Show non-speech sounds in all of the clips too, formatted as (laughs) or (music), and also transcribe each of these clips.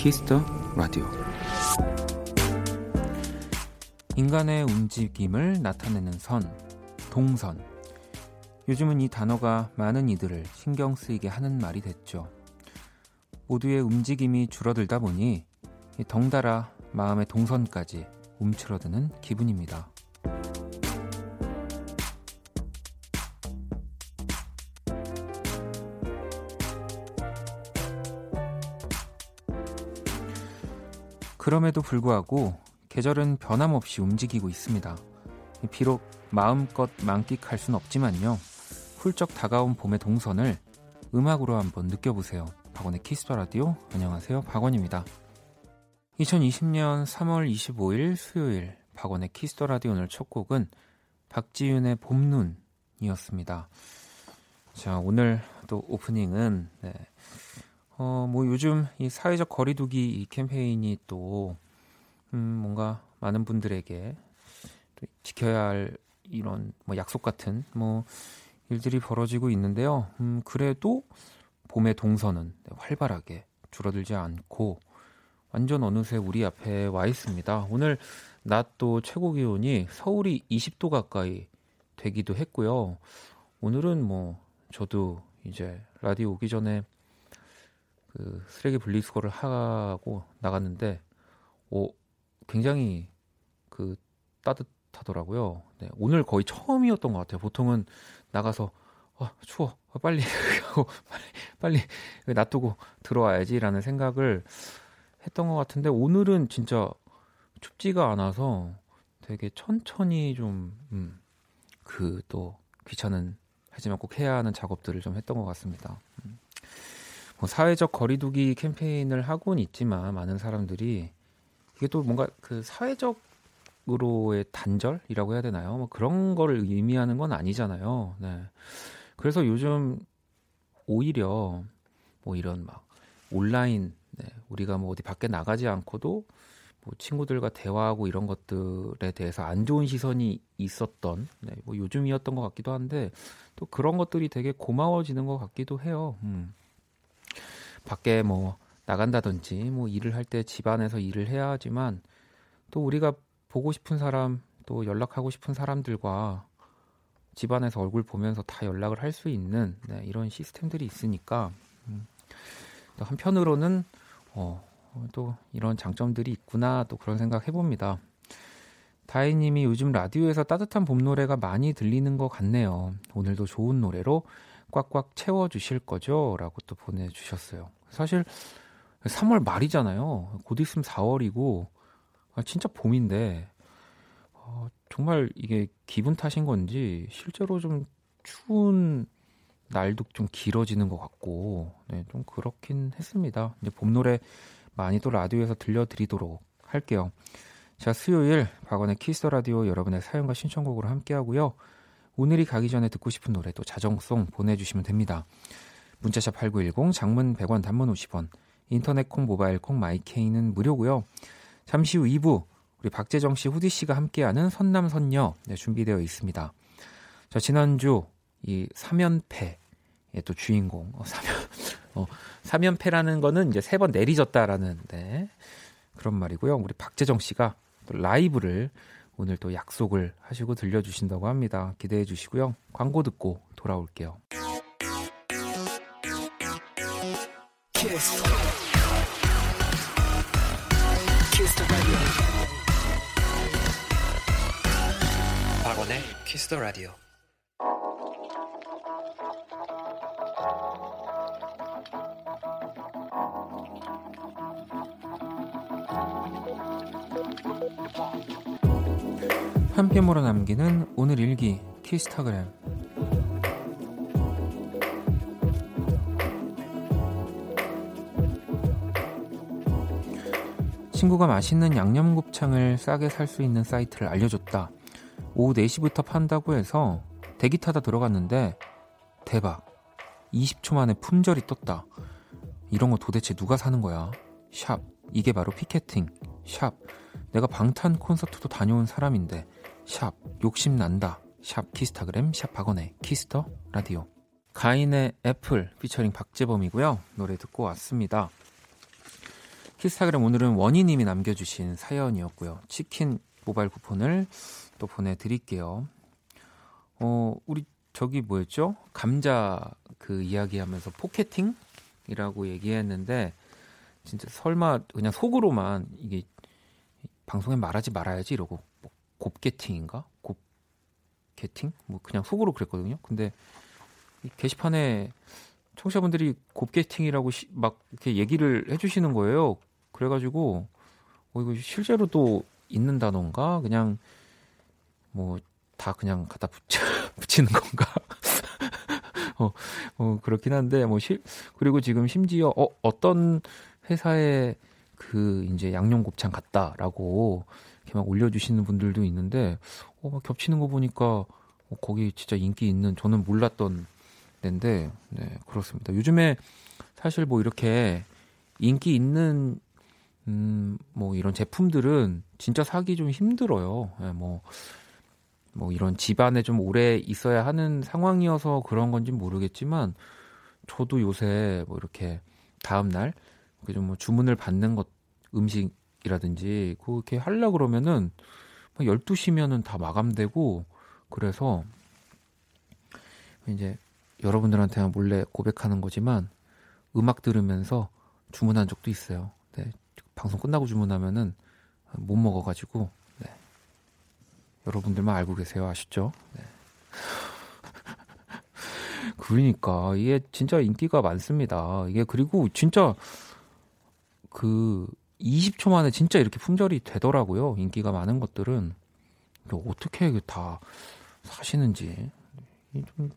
키스 더 라디오 인간의 움직임을 나타내는 선, 동선. 요즘은 이 단어가 많은 이들을 신경 쓰이게 하는 말이 됐죠. 모두의 움직임이 줄어들다 보니 덩달아 마음의 동선까지 움츠러드는 기분입니다. 그럼에도 불구하고 계절은 변함없이 움직이고 있습니다. 비록 마음껏 만끽할 순 없지만요. 훌쩍 다가온 봄의 동선을 음악으로 한번 느껴보세요. 박원의 키스 더 라디오. 안녕하세요. 박원입니다. 2020년 3월 25일 수요일 박원의 키스 더 라디오 오늘 첫 곡은 박지윤의 봄눈이었습니다. 자, 오늘 또 오프닝은 네. 어, 뭐 요즘 이 사회적 거리두기 이 캠페인이 또 음, 뭔가 많은 분들에게 또 지켜야 할 이런 뭐 약속 같은 뭐 일들이 벌어지고 있는데요. 음, 그래도 봄의 동선은 활발하게 줄어들지 않고 완전 어느새 우리 앞에 와 있습니다. 오늘 낮 또 최고 기온이 서울이 20도 가까이 되기도 했고요. 오늘은 뭐 저도 이제 라디오 오기 전에 그 쓰레기 분리수거를 하고 나갔는데 오 굉장히 그 따뜻하더라고요. 네, 오늘 거의 처음이었던 것 같아요. 보통은 나가서 아, 추워. 빨리 (laughs) 하고 빨리 빨리 놔두고 들어와야지라는 생각을 했던 것 같은데 오늘은 진짜 춥지가 않아서 되게 천천히 좀, 음, 그또 귀찮은 하지만 꼭 해야 하는 작업들을 좀 했던 것 같습니다. 음. 뭐 사회적 거리두기 캠페인을 하곤 있지만 많은 사람들이 이게 또 뭔가 그 사회적으로의 단절이라고 해야 되나요? 뭐 그런 거를 의미하는 건 아니잖아요. 네. 그래서 요즘 오히려 뭐 이런 막 온라인 네, 우리가 뭐 어디 밖에 나가지 않고도 뭐 친구들과 대화하고 이런 것들에 대해서 안 좋은 시선이 있었던 네, 뭐 요즘이었던 것 같기도 한데 또 그런 것들이 되게 고마워지는 것 같기도 해요. 음. 밖에 뭐 나간다든지 뭐 일을 할 때 집안에서 일을 해야 하지만 또 우리가 보고 싶은 사람 또 연락하고 싶은 사람들과 집안에서 얼굴 보면서 다 연락을 할 수 있는 네, 이런 시스템들이 있으니까 음. 또 한편으로는 어, 또 이런 장점들이 있구나 또 그런 생각 해봅니다. 다혜님이 요즘 라디오에서 따뜻한 봄 노래가 많이 들리는 것 같네요. 오늘도 좋은 노래로 꽉꽉 채워주실 거죠? 라고 또 보내주셨어요. 사실 3월 말이잖아요. 곧 있으면 4월이고, 아, 진짜 봄인데, 어, 정말 이게 기분 탓인 건지, 실제로 좀 추운 날도 좀 길어지는 것 같고, 네, 좀 그렇긴 했습니다. 이제 봄 노래 많이 또 라디오에서 들려드리도록 할게요. 자, 수요일 박원의 키스 라디오 여러분의 사연과 신청곡으로 함께 하고요. 오늘이 가기 전에 듣고 싶은 노래 또 자정송 보내주시면 됩니다. 문자 샵 8910 장문 100원 단문 50원 인터넷 콩 모바일 콩 마이케이는 무료고요. 잠시 후 2부 우리 박재정 씨 후디 씨가 함께하는 선남선녀 네, 준비되어 있습니다. 자 지난주 이 삼연패의 또 주인공 어, 삼연 (laughs) 어, 삼연패라는 거는 이제 세 번 내리 졌다라는 네, 그런 말이고요. 우리 박재정 씨가 또 라이브를 오늘 또 약속을 하시고 들려주신다고 합니다. 기대해 주시고요. 광고 듣고 돌아올게요. 키스. 키스 박원의 키스 더 라디오. 한 뼘으로 남기는 오늘 일기 키스타그램 친구가 맛있는 양념곱창을 싸게 살 수 있는 사이트를 알려줬다. 오후 4시부터 판다고 해서 대기 타다 들어갔는데 대박. 20초 만에 품절이 떴다. 이런 거 도대체 누가 사는 거야? 샵. 이게 바로 피케팅. 샵. 내가 방탄 콘서트도 다녀온 사람인데 샵 욕심난다 샵 키스타그램 샵 박원의 키스 더 라디오 가인의 애플 피처링 박재범이고요. 노래 듣고 왔습니다. 키스타그램 오늘은 원희님이 남겨주신 사연이었고요. 치킨 모바일 쿠폰을 또 보내드릴게요. 어, 우리 저기 뭐였죠? 감자 그 이야기하면서 포켓팅이라고 얘기했는데 진짜 설마 그냥 속으로만 이게 방송에 말하지 말아야지 이러고 뭐 곱게팅인가? 곱게팅? 뭐 그냥 속으로 그랬거든요. 근데 게시판에 청취자분들이 곱게팅이라고 시, 막 이렇게 얘기를 해주시는 거예요. 그래가지고 어 이거 실제로 또 있는 단어인가? 그냥 뭐 다 그냥 갖다 붙여, (laughs) 붙이는 건가? (laughs) 어, 어, 그렇긴 한데, 뭐, 실, 그리고 지금 심지어, 어, 어떤 회사에 그, 이제 양념 곱창 같다라고, 이렇게 막 올려주시는 분들도 있는데, 어, 막 겹치는 거 보니까, 어, 거기 진짜 인기 있는, 저는 몰랐던 데인데, 네, 그렇습니다. 요즘에 사실 뭐 이렇게 인기 있는 음, 뭐 이런 제품들은 진짜 사기 좀 힘들어요. 예, 뭐, 뭐 이런 집안에 좀 오래 있어야 하는 상황이어서 그런 건지 모르겠지만 저도 요새 뭐 이렇게 다음날 그좀뭐 주문을 받는 것 음식 이라든지 그렇게 하려 그러면은 12시면은 다 마감되고 그래서 이제 여러분들한테 몰래 고백하는 거지만 음악 들으면서 주문한 적도 있어요. 네, 방송 끝나고 주문하면은 못 먹어 가지고 네. 여러분들만 알고 계세요 아시죠? 네. (laughs) 그러니까 이게 진짜 인기가 많습니다. 이게 그리고 진짜 그 20초 만에 진짜 이렇게 품절이 되더라고요. 인기가 많은 것들은 어떻게 다 사시는지 좀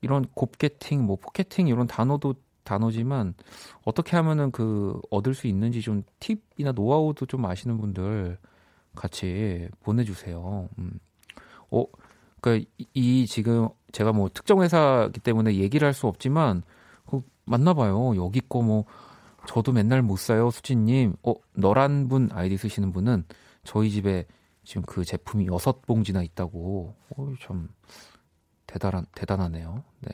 이런 곱게팅, 뭐 포켓팅 이런 단어도 단어지만 어떻게 하면은 그 얻을 수 있는지 좀 팁이나 노하우도 좀 아시는 분들 같이 보내주세요. 음. 어, 그니까 이, 이 지금 제가 뭐 특정 회사기 때문에 얘기를 할 수 없지만 그 맞나 봐요. 여기 거 뭐 저도 맨날 못 사요, 수진님. 어, 너란 분 아이디 쓰시는 분은 저희 집에 지금 그 제품이 여섯 봉지나 있다고. 어, 참 대단한 대단하네요. 네.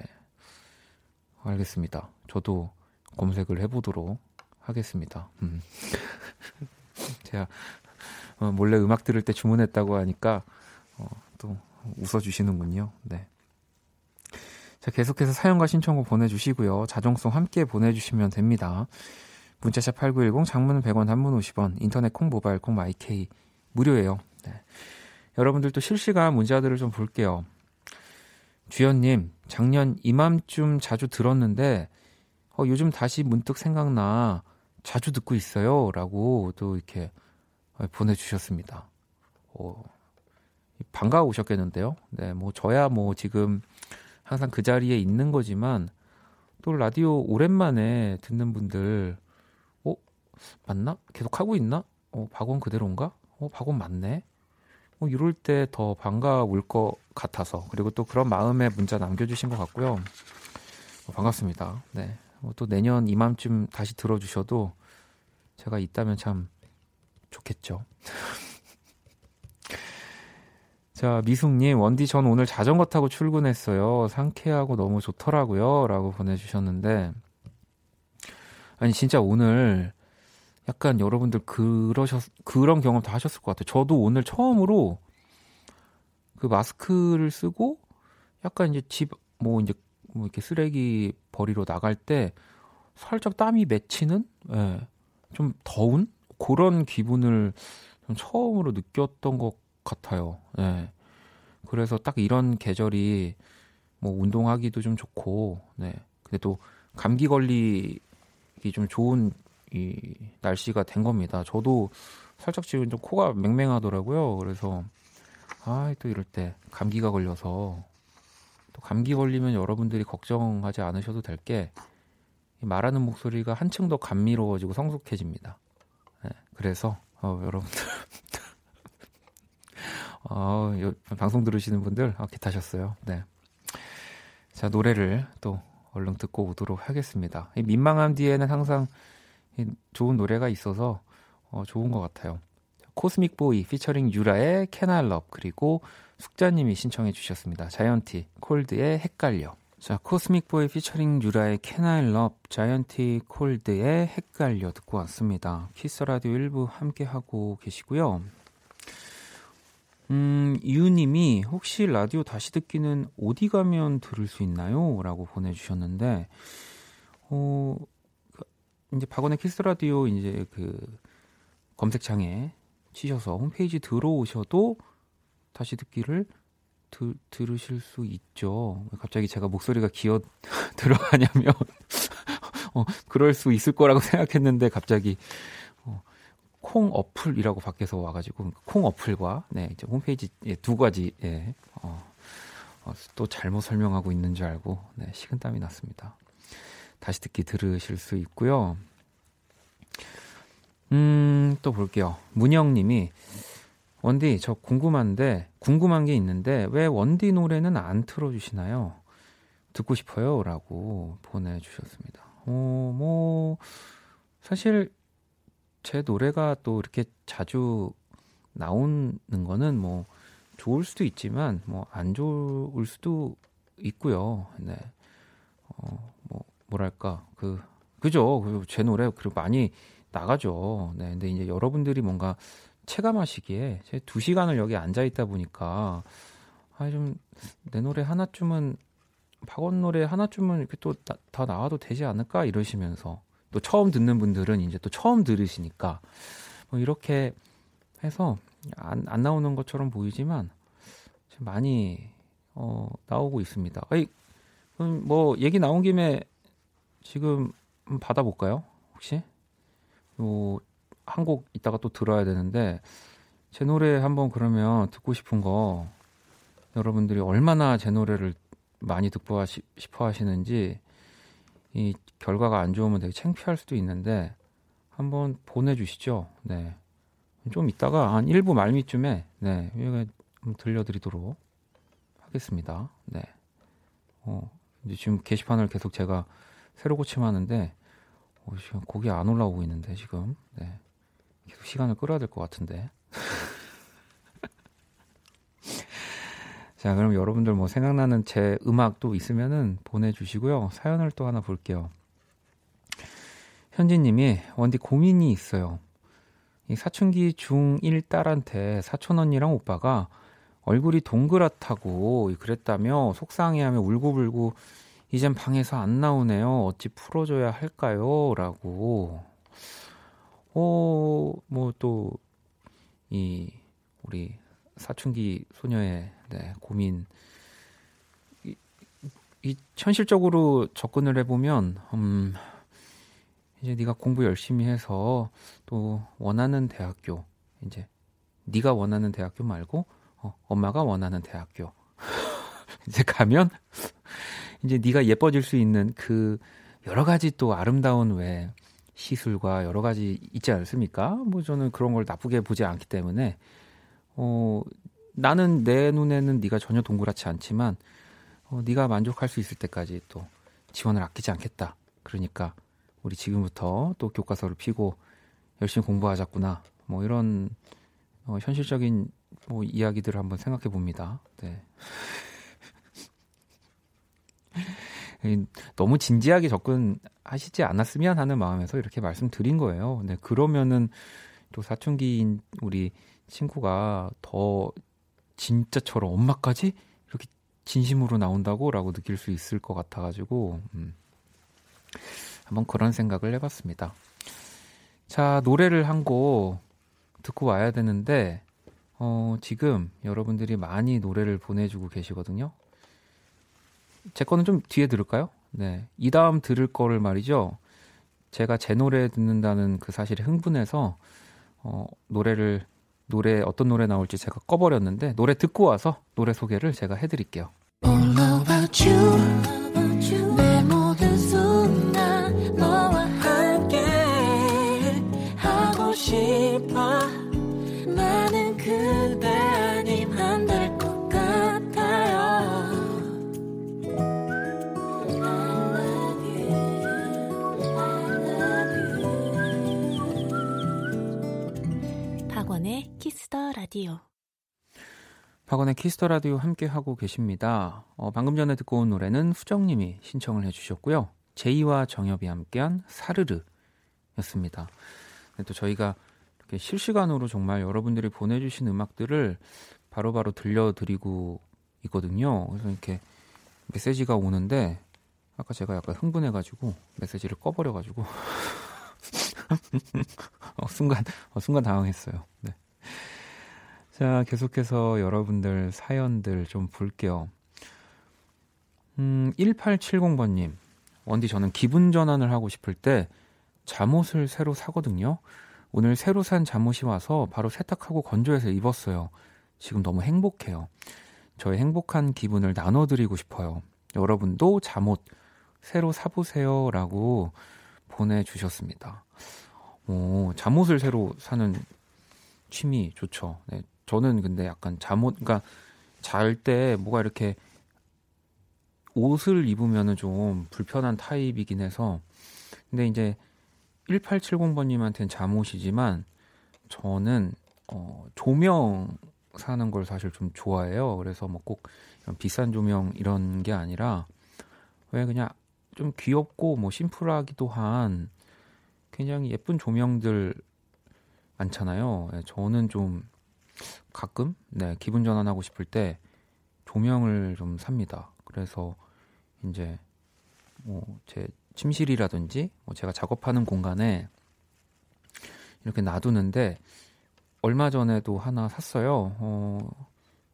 알겠습니다. 저도 검색을 해보도록 하겠습니다. 음. (laughs) 제가 어, 몰래 음악 들을 때 주문했다고 하니까 어, 또 웃어주시는군요. 네. 자, 계속해서 사연과 신청곡 보내주시고요. 자정송 함께 보내주시면 됩니다. 문자샵 8910, 장문은 100원, 단문 50원, 인터넷 콩, 모바일 콩, 마이케이 무료예요. 네. 여러분들도 실시간 문자들을 좀 볼게요. 주연님, 작년 이맘쯤 자주 들었는데, 어, 요즘 다시 문득 생각나, 자주 듣고 있어요. 라고 또 이렇게 보내주셨습니다. 어, 반가우셨겠는데요? 네, 뭐, 저야 뭐 지금 항상 그 자리에 있는 거지만, 또 라디오 오랜만에 듣는 분들, 어, 맞나? 계속 하고 있나? 어, 박원 그대로인가? 어, 박원 맞네? 뭐 이럴 때 더 반가울 것 같아서 그리고 또 그런 마음에 문자 남겨주신 것 같고요. 어, 반갑습니다. 네. 어, 또 내년 이맘쯤 다시 들어주셔도 제가 있다면 참 좋겠죠. (laughs) 자, 미숙님, 원디 전 오늘 자전거 타고 출근했어요. 상쾌하고 너무 좋더라고요. 라고 보내주셨는데, 아니, 진짜 오늘 약간 여러분들 그러셨 그런 경험 다 하셨을 것 같아요. 저도 오늘 처음으로 그 마스크를 쓰고 약간 이제 집 뭐 이제 뭐 이렇게 쓰레기 버리러 나갈 때 살짝 땀이 맺히는 예. 좀 더운 그런 기분을 좀 처음으로 느꼈던 것 같아요. 예. 그래서 딱 이런 계절이 뭐 운동하기도 좀 좋고 네. 근데 또 감기 걸리기 좀 좋은 이 날씨가 된 겁니다. 저도 살짝 지금 좀 코가 맹맹하더라고요. 그래서 아, 또 이럴 때 감기가 걸려서 또 감기 걸리면 여러분들이 걱정하지 않으셔도 될 게 말하는 목소리가 한층 더 감미로워지고 성숙해집니다. 네, 그래서 어, 여러분들 어, 요, 방송 들으시는 분들 아, 기타셨어요. 네. 자 노래를 또 얼른 듣고 오도록 하겠습니다. 이 민망함 뒤에는 항상 좋은 노래가 있어서 어, 좋은 것 같아요. 코스믹 보이 피처링 유라의 Can I Love 그리고 숙자님이 신청해 주셨습니다. 자이언티 콜드의 헷갈려 자, 코스믹 보이 피처링 유라의 Love, 자이언티 콜드의 헷갈려 듣고 왔습니다. 키스 더 라디오 1부 함께 하고 계시고요. 음, 유님이 혹시 라디오 다시 듣기는 어디 가면 들을 수 있나요? 라고 보내주셨는데, 어, 그, 이제 박원의 키스 라디오 이제 그 검색창에 치셔서 홈페이지 들어오셔도 다시 듣기를 드, 들으실 수 있죠. 갑자기 제가 목소리가 기어 (laughs) 들어가냐면 (laughs) 어, 그럴 수 있을 거라고 생각했는데 갑자기 어, 콩 어플이라고 밖에서 와가지고 콩 어플과 네 이제 홈페이지 예, 두 가지 예, 어, 어, 또 잘못 설명하고 있는 줄 알고 네, 식은땀이 났습니다. 다시 듣기 들으실 수 있고요. 음, 또 볼게요. 문영님이 원디, 저 궁금한데, 궁금한 게 있는데, 왜 원디 노래는 안 틀어주시나요? 듣고 싶어요. 라고 보내주셨습니다. 어, 뭐, 사실, 제 노래가 또 이렇게 자주 나오는 거는 뭐, 좋을 수도 있지만, 뭐, 안 좋을 수도 있고요. 네. 어, 뭐, 뭐랄까, 그, 그죠. 제 노래, 그리고 많이 나가죠. 네. 근데 이제 여러분들이 뭔가 체감하시기에 제두 시간을 여기 앉아 있다 보니까 아 좀 내 노래 하나쯤은 박원 노래 하나쯤은 이렇게 또 다 나와도 되지 않을까 이러시면서 또 처음 듣는 분들은 이제 또 처음 들으시니까 뭐 이렇게 해서 안, 안 나오는 것처럼 보이지만 지금 많이 어, 나오고 있습니다. 아이, 그럼 뭐 얘기 나온 김에 지금 받아볼까요? 혹시? 요 한곡 이따가 또 들어야 되는데 제 노래 한번 그러면 듣고 싶은 거 여러분들이 얼마나 제 노래를 많이 듣고 싶어 하시는지 이 결과가 안 좋으면 되게 창피할 수도 있는데 한번 보내주시죠. 네. 좀 이따가 한 1부 말미쯤에 네, 여기 들려드리도록 하겠습니다. 네. 어, 이제 지금 게시판을 계속 제가 새로 고침하는데 어, 지금 곡이 안 올라오고 있는데 지금 네. 계속 시간을 끌어야 될 것 같은데. 자, 그럼 여러분들 뭐 생각나는 제 음악도 있으면은 보내주시고요. 사연을 또 하나 볼게요. 현지님이 원디 고민이 있어요. 이 사춘기 중1 딸한테 사촌 언니랑 오빠가 얼굴이 동그랗다고 그랬다며 속상해하며 울고불고 이젠 방에서 안 나오네요. 어찌 풀어줘야 할까요? 라고 어, 뭐 또, 이, 우리 사춘기 소녀의 네, 고민. 이, 이 현실적으로 접근을 해보면, 음, 이제 네가 공부 열심히 해서 또 원하는 대학교, 이제 네가 원하는 대학교 말고 어, 엄마가 원하는 대학교 (laughs) 이제 가면 (laughs) 이제 네가 예뻐질 수 있는 그 여러 가지 또 아름다운 왜 시술과 여러 가지 있지 않습니까? 뭐 저는 그런 걸 나쁘게 보지 않기 때문에 어 나는 내 눈에는 네가 전혀 동그랗지 않지만 어 네가 만족할 수 있을 때까지 또 지원을 아끼지 않겠다. 그러니까 우리 지금부터 또 교과서를 피고 열심히 공부하자꾸나. 뭐 이런 어 현실적인 뭐 이야기들을 한번 생각해 봅니다. 네. (laughs) 너무 진지하게 접근하시지 않았으면 하는 마음에서 이렇게 말씀드린 거예요. 네, 그러면은 또 사춘기인 우리 친구가 더 진짜처럼 엄마까지 이렇게 진심으로 나온다고라고 느낄 수 있을 것 같아가지고 음, 한번 그런 생각을 해봤습니다. 자 노래를 한 곡 듣고 와야 되는데 어, 지금 여러분들이 많이 노래를 보내주고 계시거든요. 제 거는 좀 뒤에 들을까요? 네. 이 다음 들을 거를 말이죠. 제가 제 노래 듣는다는 그 사실에 흥분해서 어, 노래를 노래 어떤 노래 나올지 제가 꺼버렸는데 노래 듣고 와서 노래 소개를 제가 해드릴게요. 박원의 키스 더 라디오 함께 하고 계십니다. 어, 방금 전에 듣고 온 노래는 수정님이 신청을 해주셨고요. 제이와 정엽이 함께한 사르르였습니다. 또 저희가 이렇게 실시간으로 정말 여러분들이 보내주신 음악들을 바로바로 바로 들려드리고 있거든요. 그래서 이렇게 메시지가 오는데 아까 제가 약간 흥분해가지고 메시지를 꺼버려가지고 (laughs) 어, 순간 어, 순간 당황했어요. 네. 자, 계속해서 여러분들 사연들 좀 볼게요. 음, 1870번님. 원디 저는 기분 전환을 하고 싶을 때 잠옷을 새로 사거든요. 오늘 새로 산 잠옷이 와서 바로 세탁하고 건조해서 입었어요. 지금 너무 행복해요. 저의 행복한 기분을 나눠드리고 싶어요. 여러분도 잠옷 새로 사보세요. 라고 보내주셨습니다. 오, 잠옷을 새로 사는 취미 좋죠. 네, 저는 근데 약간 잠옷, 그러니까 잘 때 뭐가 이렇게 옷을 입으면은 좀 불편한 타입이긴 해서 근데 이제 1870번님한테는 잠옷이지만 저는 어, 조명 사는 걸 사실 좀 좋아해요. 그래서 뭐 꼭 비싼 조명 이런 게 아니라 왜 그냥 좀 귀엽고 뭐 심플하기도 한 굉장히 예쁜 조명들 많잖아요. 네, 저는 좀 가끔 네, 기분 전환하고 싶을 때 조명을 좀 삽니다. 그래서 이제 뭐 제 침실이라든지 뭐 제가 작업하는 공간에 이렇게 놔두는데 얼마 전에도 하나 샀어요. 어,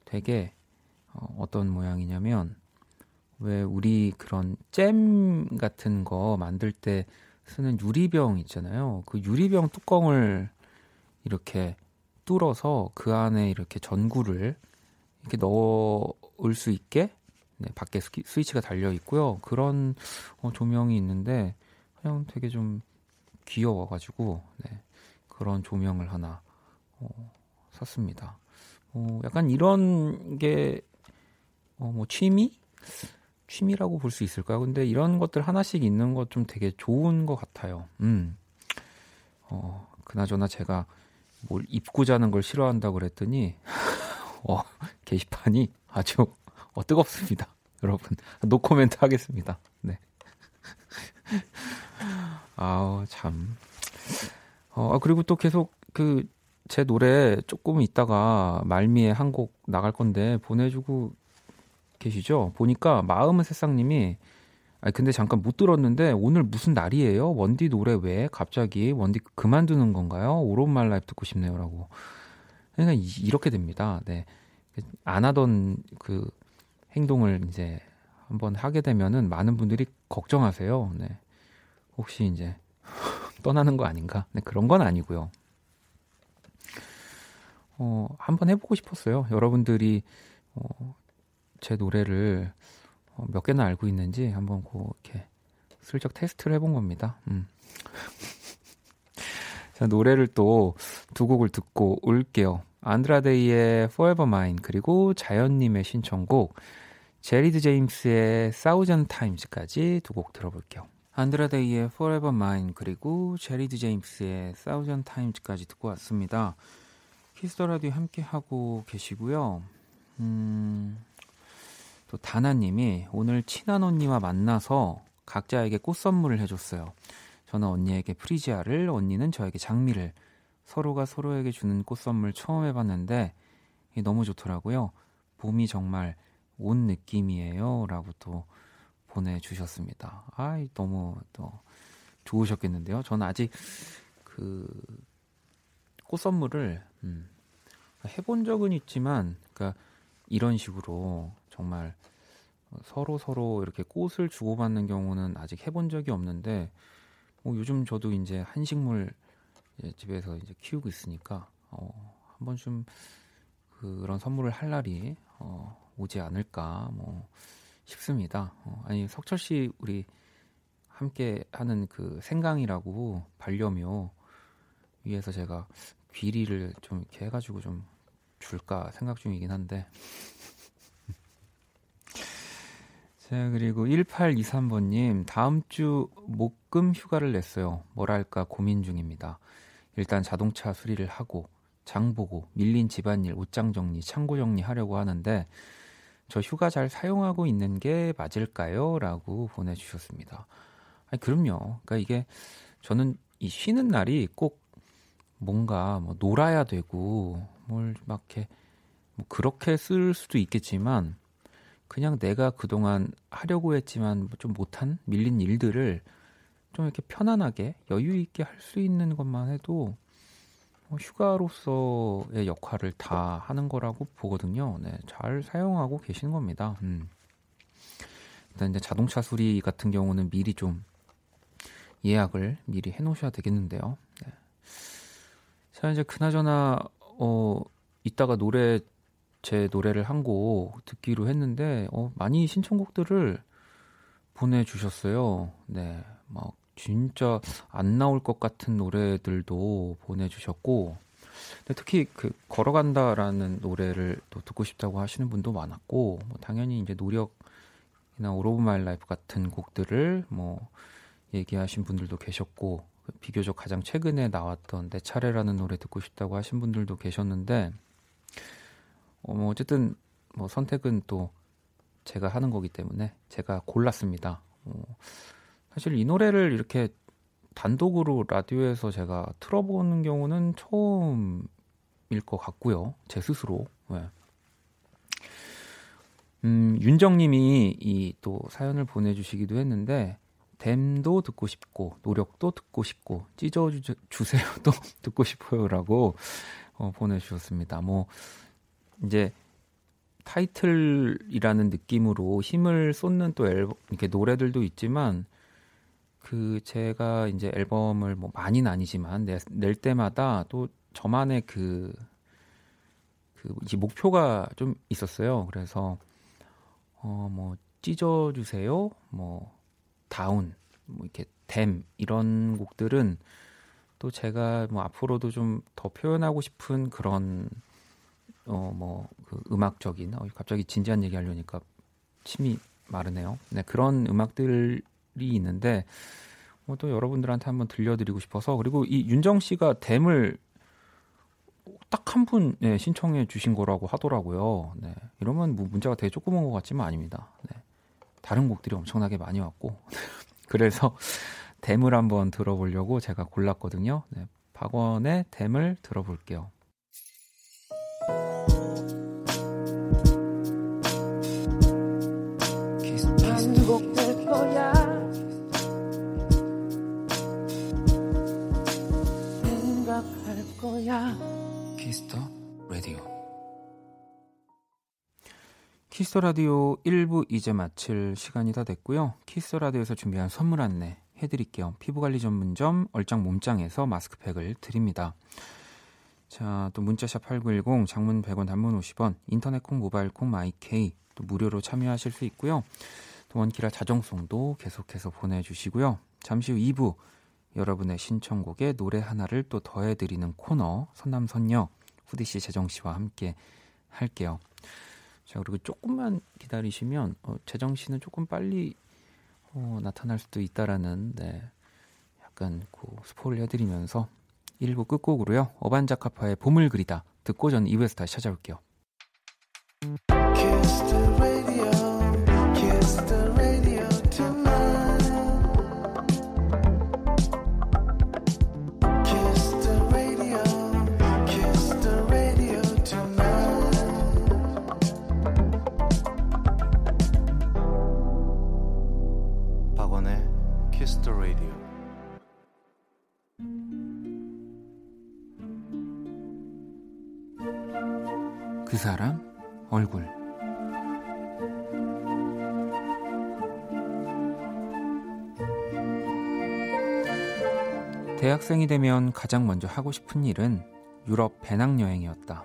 되게 어, 어떤 모양이냐면 왜 우리 그런 잼 같은 거 만들 때 쓰는 유리병 있잖아요. 그 유리병 뚜껑을 이렇게 뚫어서 그 안에 이렇게 전구를 이렇게 넣을 수 있게 네, 밖에 스위치가 달려 있고요. 그런 어, 조명이 있는데 그냥 되게 좀 귀여워가지고 네, 그런 조명을 하나 어, 샀습니다. 어, 약간 이런 게 어, 뭐 취미 취미라고 볼 수 있을까요? 근데 이런 것들 하나씩 있는 것 좀 되게 좋은 것 같아요. 음. 어, 그나저나 제가 뭘 입고 자는 걸 싫어한다고 그랬더니 (laughs) 어, 게시판이 아주 어, 뜨겁습니다. 여러분 노코멘트 하겠습니다. 네. (laughs) 아우 참. 어 아, 그리고 또 계속 그 제 노래 조금 있다가 말미에 한 곡 나갈 건데 보내주고 계시죠? 보니까 마음은 새싹님이 아 근데 잠깐 못 들었는데 오늘 무슨 날이에요? 원디 노래 왜 갑자기 원디 그만두는 건가요? All of My Life 듣고 싶네요라고. 그러니까 이, 렇게 됩니다. 네. 안 하던 그 행동을 이제 한번 하게 되면은 많은 분들이 걱정하세요. 네. 혹시 이제 (laughs) 떠나는 거 아닌가? 네, 그런 건 아니고요. 어, 한번 해보고 싶었어요. 여러분들이 어, 제 노래를 어, 몇 개나 알고 있는지 한번 고 이렇게 슬쩍 테스트를 해본 겁니다. 음. (laughs) 자, 노래를 또 두 곡을 듣고 올게요. 안드라데이의 Forever Mine 그리고 자연님의 신청곡 제리드 제임스의 Thousand Times까지 두 곡 들어볼게요. 안드라 데이의 Forever Mine 그리고 제리드 제임스의 Thousand Times까지 듣고 왔습니다. 키스 더 라디오 함께 하고 계시고요. 음, 또 다나님이 오늘 친한 언니와 만나서 각자에게 꽃 선물을 해줬어요. 저는 언니에게 프리지아를, 언니는 저에게 장미를 서로가 서로에게 주는 꽃 선물 처음 해봤는데 너무 좋더라고요. 봄이 정말 온 느낌이에요 라고 또 보내주셨습니다. 아, 너무 또 좋으셨겠는데요. 저는 아직 그 꽃 선물을 음, 해본 적은 있지만, 그러니까 이런 식으로 정말 서로 서로 이렇게 꽃을 주고받는 경우는 아직 해본 적이 없는데 뭐 요즘 저도 이제 한식물 이제 집에서 이제 키우고 있으니까 어, 한번 좀 그런 선물을 할 날이 어, 오지 않을까 뭐 싶습니다. 어, 아니 석철 씨 우리 함께 하는 그 생강이라고 반려묘 위에서 제가 귀리를 좀 이렇게 해가지고 좀 줄까 생각 중이긴 한데 자, 그리고 1823번님, 다음 주 목금 휴가를 냈어요. 뭐랄까 고민 중입니다. 일단 자동차 수리를 하고, 장 보고 밀린 집안일, 옷장 정리, 창고 정리 하려고 하는데 저 휴가 잘 사용하고 있는 게 맞을까요? 라고 보내주셨습니다. 아니, 그럼요. 그러니까 이게 저는 이 쉬는 날이 꼭 뭔가 뭐 놀아야 되고 뭘 막 이렇게 뭐 그렇게 쓸 수도 있겠지만 그냥 내가 그동안 하려고 했지만 좀 못한 밀린 일들을 좀 이렇게 편안하게 여유 있게 할 수 있는 것만 해도 뭐 휴가로서의 역할을 다 하는 거라고 보거든요. 네, 잘 사용하고 계시는 겁니다. 음. 일단 이제 자동차 수리 같은 경우는 미리 좀 예약을 미리 해놓으셔야 되겠는데요. 네. 자 이제 그나저나 어 이따가 노래 제 노래를 한 곡 듣기로 했는데 어 많이 신청곡들을 보내주셨어요. 네, 막 진짜 안 나올 것 같은 노래들도 보내주셨고 특히 그 걸어간다라는 노래를 또 듣고 싶다고 하시는 분도 많았고 뭐 당연히 이제 노력이나 All of My Life 같은 곡들을 뭐 얘기하신 분들도 계셨고 비교적 가장 최근에 나왔던 내 차례라는 노래 듣고 싶다고 하신 분들도 계셨는데 어, 뭐 어쨌든 뭐 선택은 또 제가 하는 거기 때문에 제가 골랐습니다. 어, 사실 이 노래를 이렇게 단독으로 라디오에서 제가 틀어보는 경우는 처음일 것 같고요. 제 스스로. 네. 음, 윤정님이 이 또 사연을 보내주시기도 했는데 댐도 듣고 싶고 노력도 듣고 싶고 찢어주세요도 (laughs) 듣고 싶어요라고 어, 보내주셨습니다. 뭐 이제 타이틀이라는 느낌으로 힘을 쏟는 또 앨범 이렇게 노래들도 있지만 그 제가 이제 앨범을 뭐 많이는 아니지만 내, 낼 때마다 또 저만의 그, 그 목표가 좀 있었어요. 그래서 어 뭐 찢어주세요, 뭐 다운, 뭐 이렇게 댐 이런 곡들은 또 제가 뭐 앞으로도 좀 더 표현하고 싶은 그런 어 뭐 그 음악적인 어, 갑자기 진지한 얘기 하려니까 침이 마르네요. 네 그런 음악들 이 있는데 뭐또 여러분들한테 한번 들려드리고 싶어서 그리고 이 윤정 씨가 댐을 딱 한분 네, 신청해 주신 거라고 하더라고요. 네, 이러면 뭐 문제가 되게 조그만 것 같지만 아닙니다. 네, 다른 곡들이 엄청나게 많이 왔고 (laughs) 그래서 them을 한번 들어보려고 제가 골랐거든요. 네, 박원의 them을 들어볼게요. 거야. 키스 더 라디오. 키스 더 라디오 1부 이제 마칠 시간이 다 됐고요. 키스 더 라디오에서 준비한 선물 안내 해드릴게요. 피부관리 전문점 얼짱 몸짱에서 마스크팩을 드립니다. 자, 또 문자샵 8910 장문 100원 단문 50원 인터넷 콩 모바일 콩 마이케이 또 무료로 참여하실 수 있고요. 또 원키라 자정송도 계속해서 보내주시고요. 잠시 후 2부 여러분의 신청곡에 노래 하나를 또 더해드리는 코너 선남선녀 후디 씨, 재정 씨와 함께 할게요. 자 그리고 조금만 기다리시면 어, 재정 씨는 조금 빨리 어, 나타날 수도 있다라는 네, 약간 그 스포를 해드리면서 1부 끝곡으로요 어반자카파의 봄을 그리다 듣고 전 2부에서 다시 찾아올게요. 대학생이 되면 가장 먼저 하고 싶은 일은 유럽 배낭여행이었다.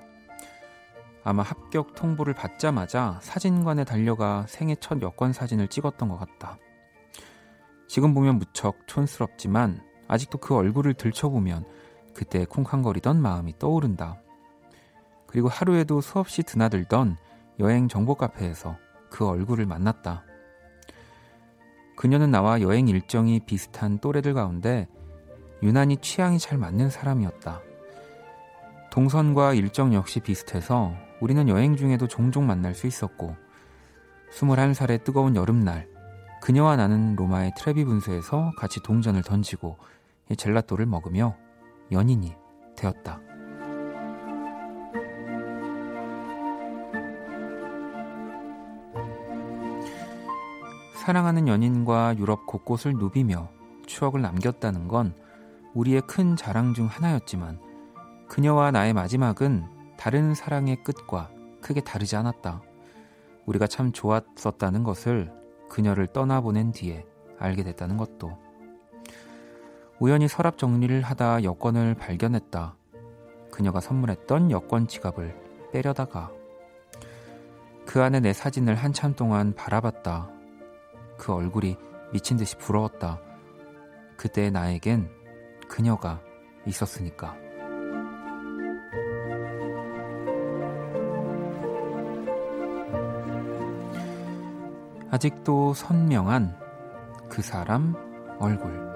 아마 합격 통보를 받자마자 사진관에 달려가 생애 첫 여권 사진을 찍었던 것 같다. 지금 보면 무척 촌스럽지만 아직도 그 얼굴을 들춰보면 그때 쿵쾅거리던 마음이 떠오른다. 그리고 하루에도 수없이 드나들던 여행 정보 카페에서 그 얼굴을 만났다. 그녀는 나와 여행 일정이 비슷한 또래들 가운데 유난히 취향이 잘 맞는 사람이었다. 동선과 일정 역시 비슷해서 우리는 여행 중에도 종종 만날 수 있었고 21살의 뜨거운 여름날 그녀와 나는 로마의 트레비 분수에서 같이 동전을 던지고 젤라또를 먹으며 연인이 되었다. 사랑하는 연인과 유럽 곳곳을 누비며 추억을 남겼다는 건 우리의 큰 자랑 중 하나였지만 그녀와 나의 마지막은 다른 사랑의 끝과 크게 다르지 않았다. 우리가 참 좋았었다는 것을 그녀를 떠나보낸 뒤에 알게 됐다는 것도. 우연히 서랍 정리를 하다 여권을 발견했다. 그녀가 선물했던 여권 지갑을 빼려다가 그 안에 내 사진을 한참 동안 바라봤다. 그 얼굴이 미친 듯이 부러웠다. 그때 나에겐 그녀가 있었으니까. 아직도 선명한 그 사람 얼굴.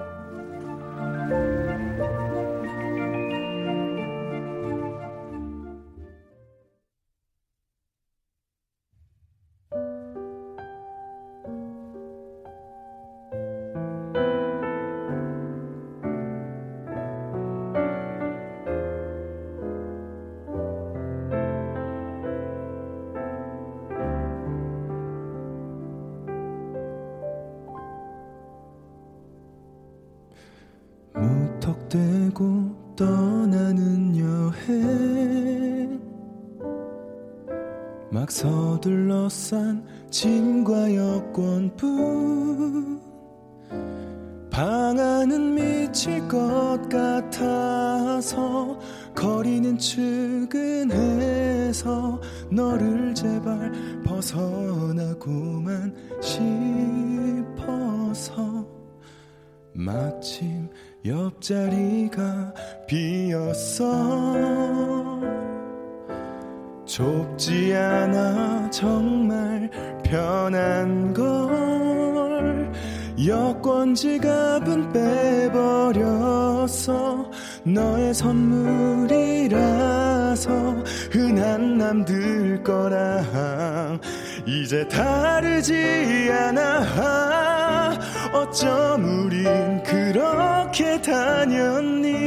않아. 어쩜 우린 그렇게 다녔니?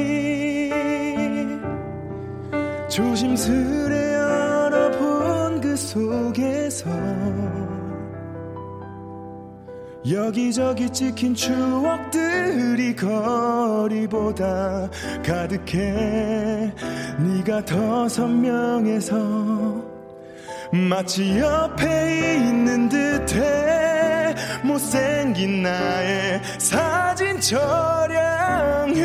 조심스레 열어본 그 속에서 여기저기 찍힌 추억들이 거리보다 가득해. 네가 더 선명해서 마치 옆에 있는 듯해 못생긴 나의 사진 처량해.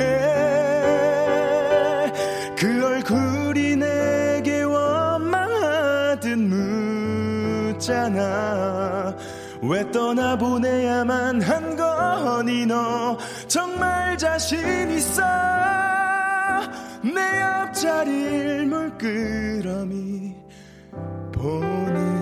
그 얼굴이 내게 원망하듯 묻잖아. 왜 떠나보내야만 한 거니 너 정말 자신 있어? 내 옆자리를 물끄러미 보는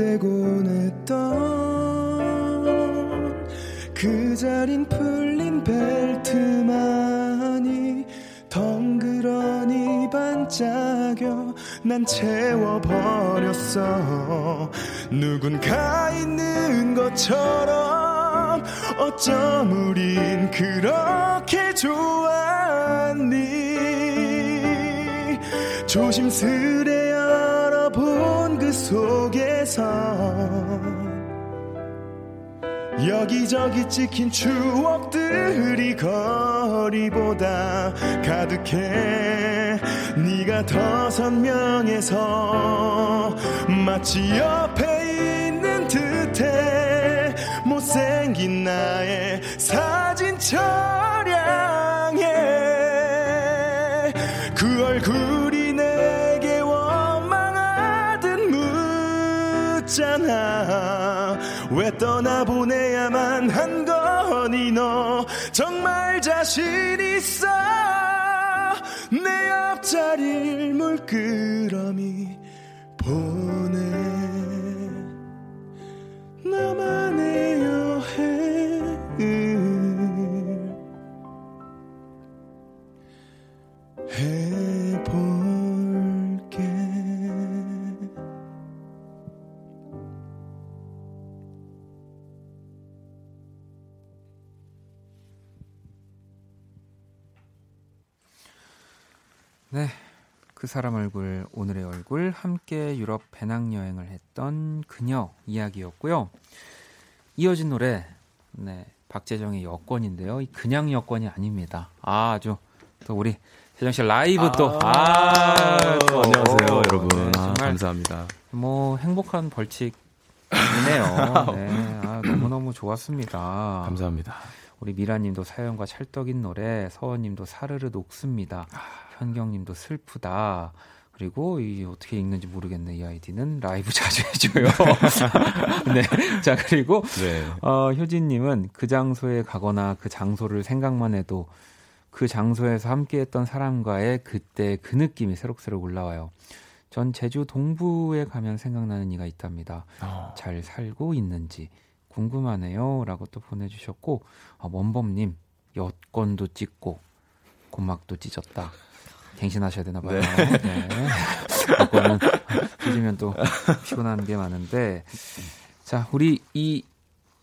기대곤 했던 그 자린 풀린 벨트만이 덩그러니 반짝여 난 채워버렸어. 누군가 있는 것처럼 어쩜 우린 그렇게 좋았니? 조심스레 그 속에서 여기저기 찍힌 추억들이 거리보다 가득해. 네가 더 선명해서 마치 옆에 있는 듯해 못생긴 나의 사진 처량 자신 있어 내 앞자리를 물끄러미 그 사람 얼굴, 오늘의 얼굴, 함께 유럽 배낭여행을 했던 그녀 이야기였고요. 이어진 노래, 네. 박재정의 여권인데요. 이 그냥 여권이 아닙니다. 아, 아주 또 우리 재정 씨 라이브 또. 아, 또. 안녕하세요, 오, 여러분. 네, 아, 정말 감사합니다. 뭐 행복한 벌칙이네요. (laughs) 네. 아, 너무너무 좋았습니다. 감사합니다. 우리 미라님도 사연과 찰떡인 노래, 서원님도 사르르 녹습니다. 현경님도 슬프다. 그리고 이 어떻게 읽는지 모르겠네 이 아이디는 라이브 (laughs) 자주 해줘요. (laughs) 네. 자 그리고 네. 어, 효진님은 그 장소에 가거나 그 장소를 생각만 해도 그 장소에서 함께했던 사람과의 그때 그 느낌이 새록새록 올라와요. 전 제주 동부에 가면 생각나는 이가 있답니다. 어, 잘 살고 있는지 궁금하네요. 라고 또 보내주셨고, 아, 원범님, 여권도 찍고, 고막도 찢었다. 갱신하셔야 되나 봐요. 네. 여권은 찢으면 또 피곤한 게 많은데. 자, 우리 이,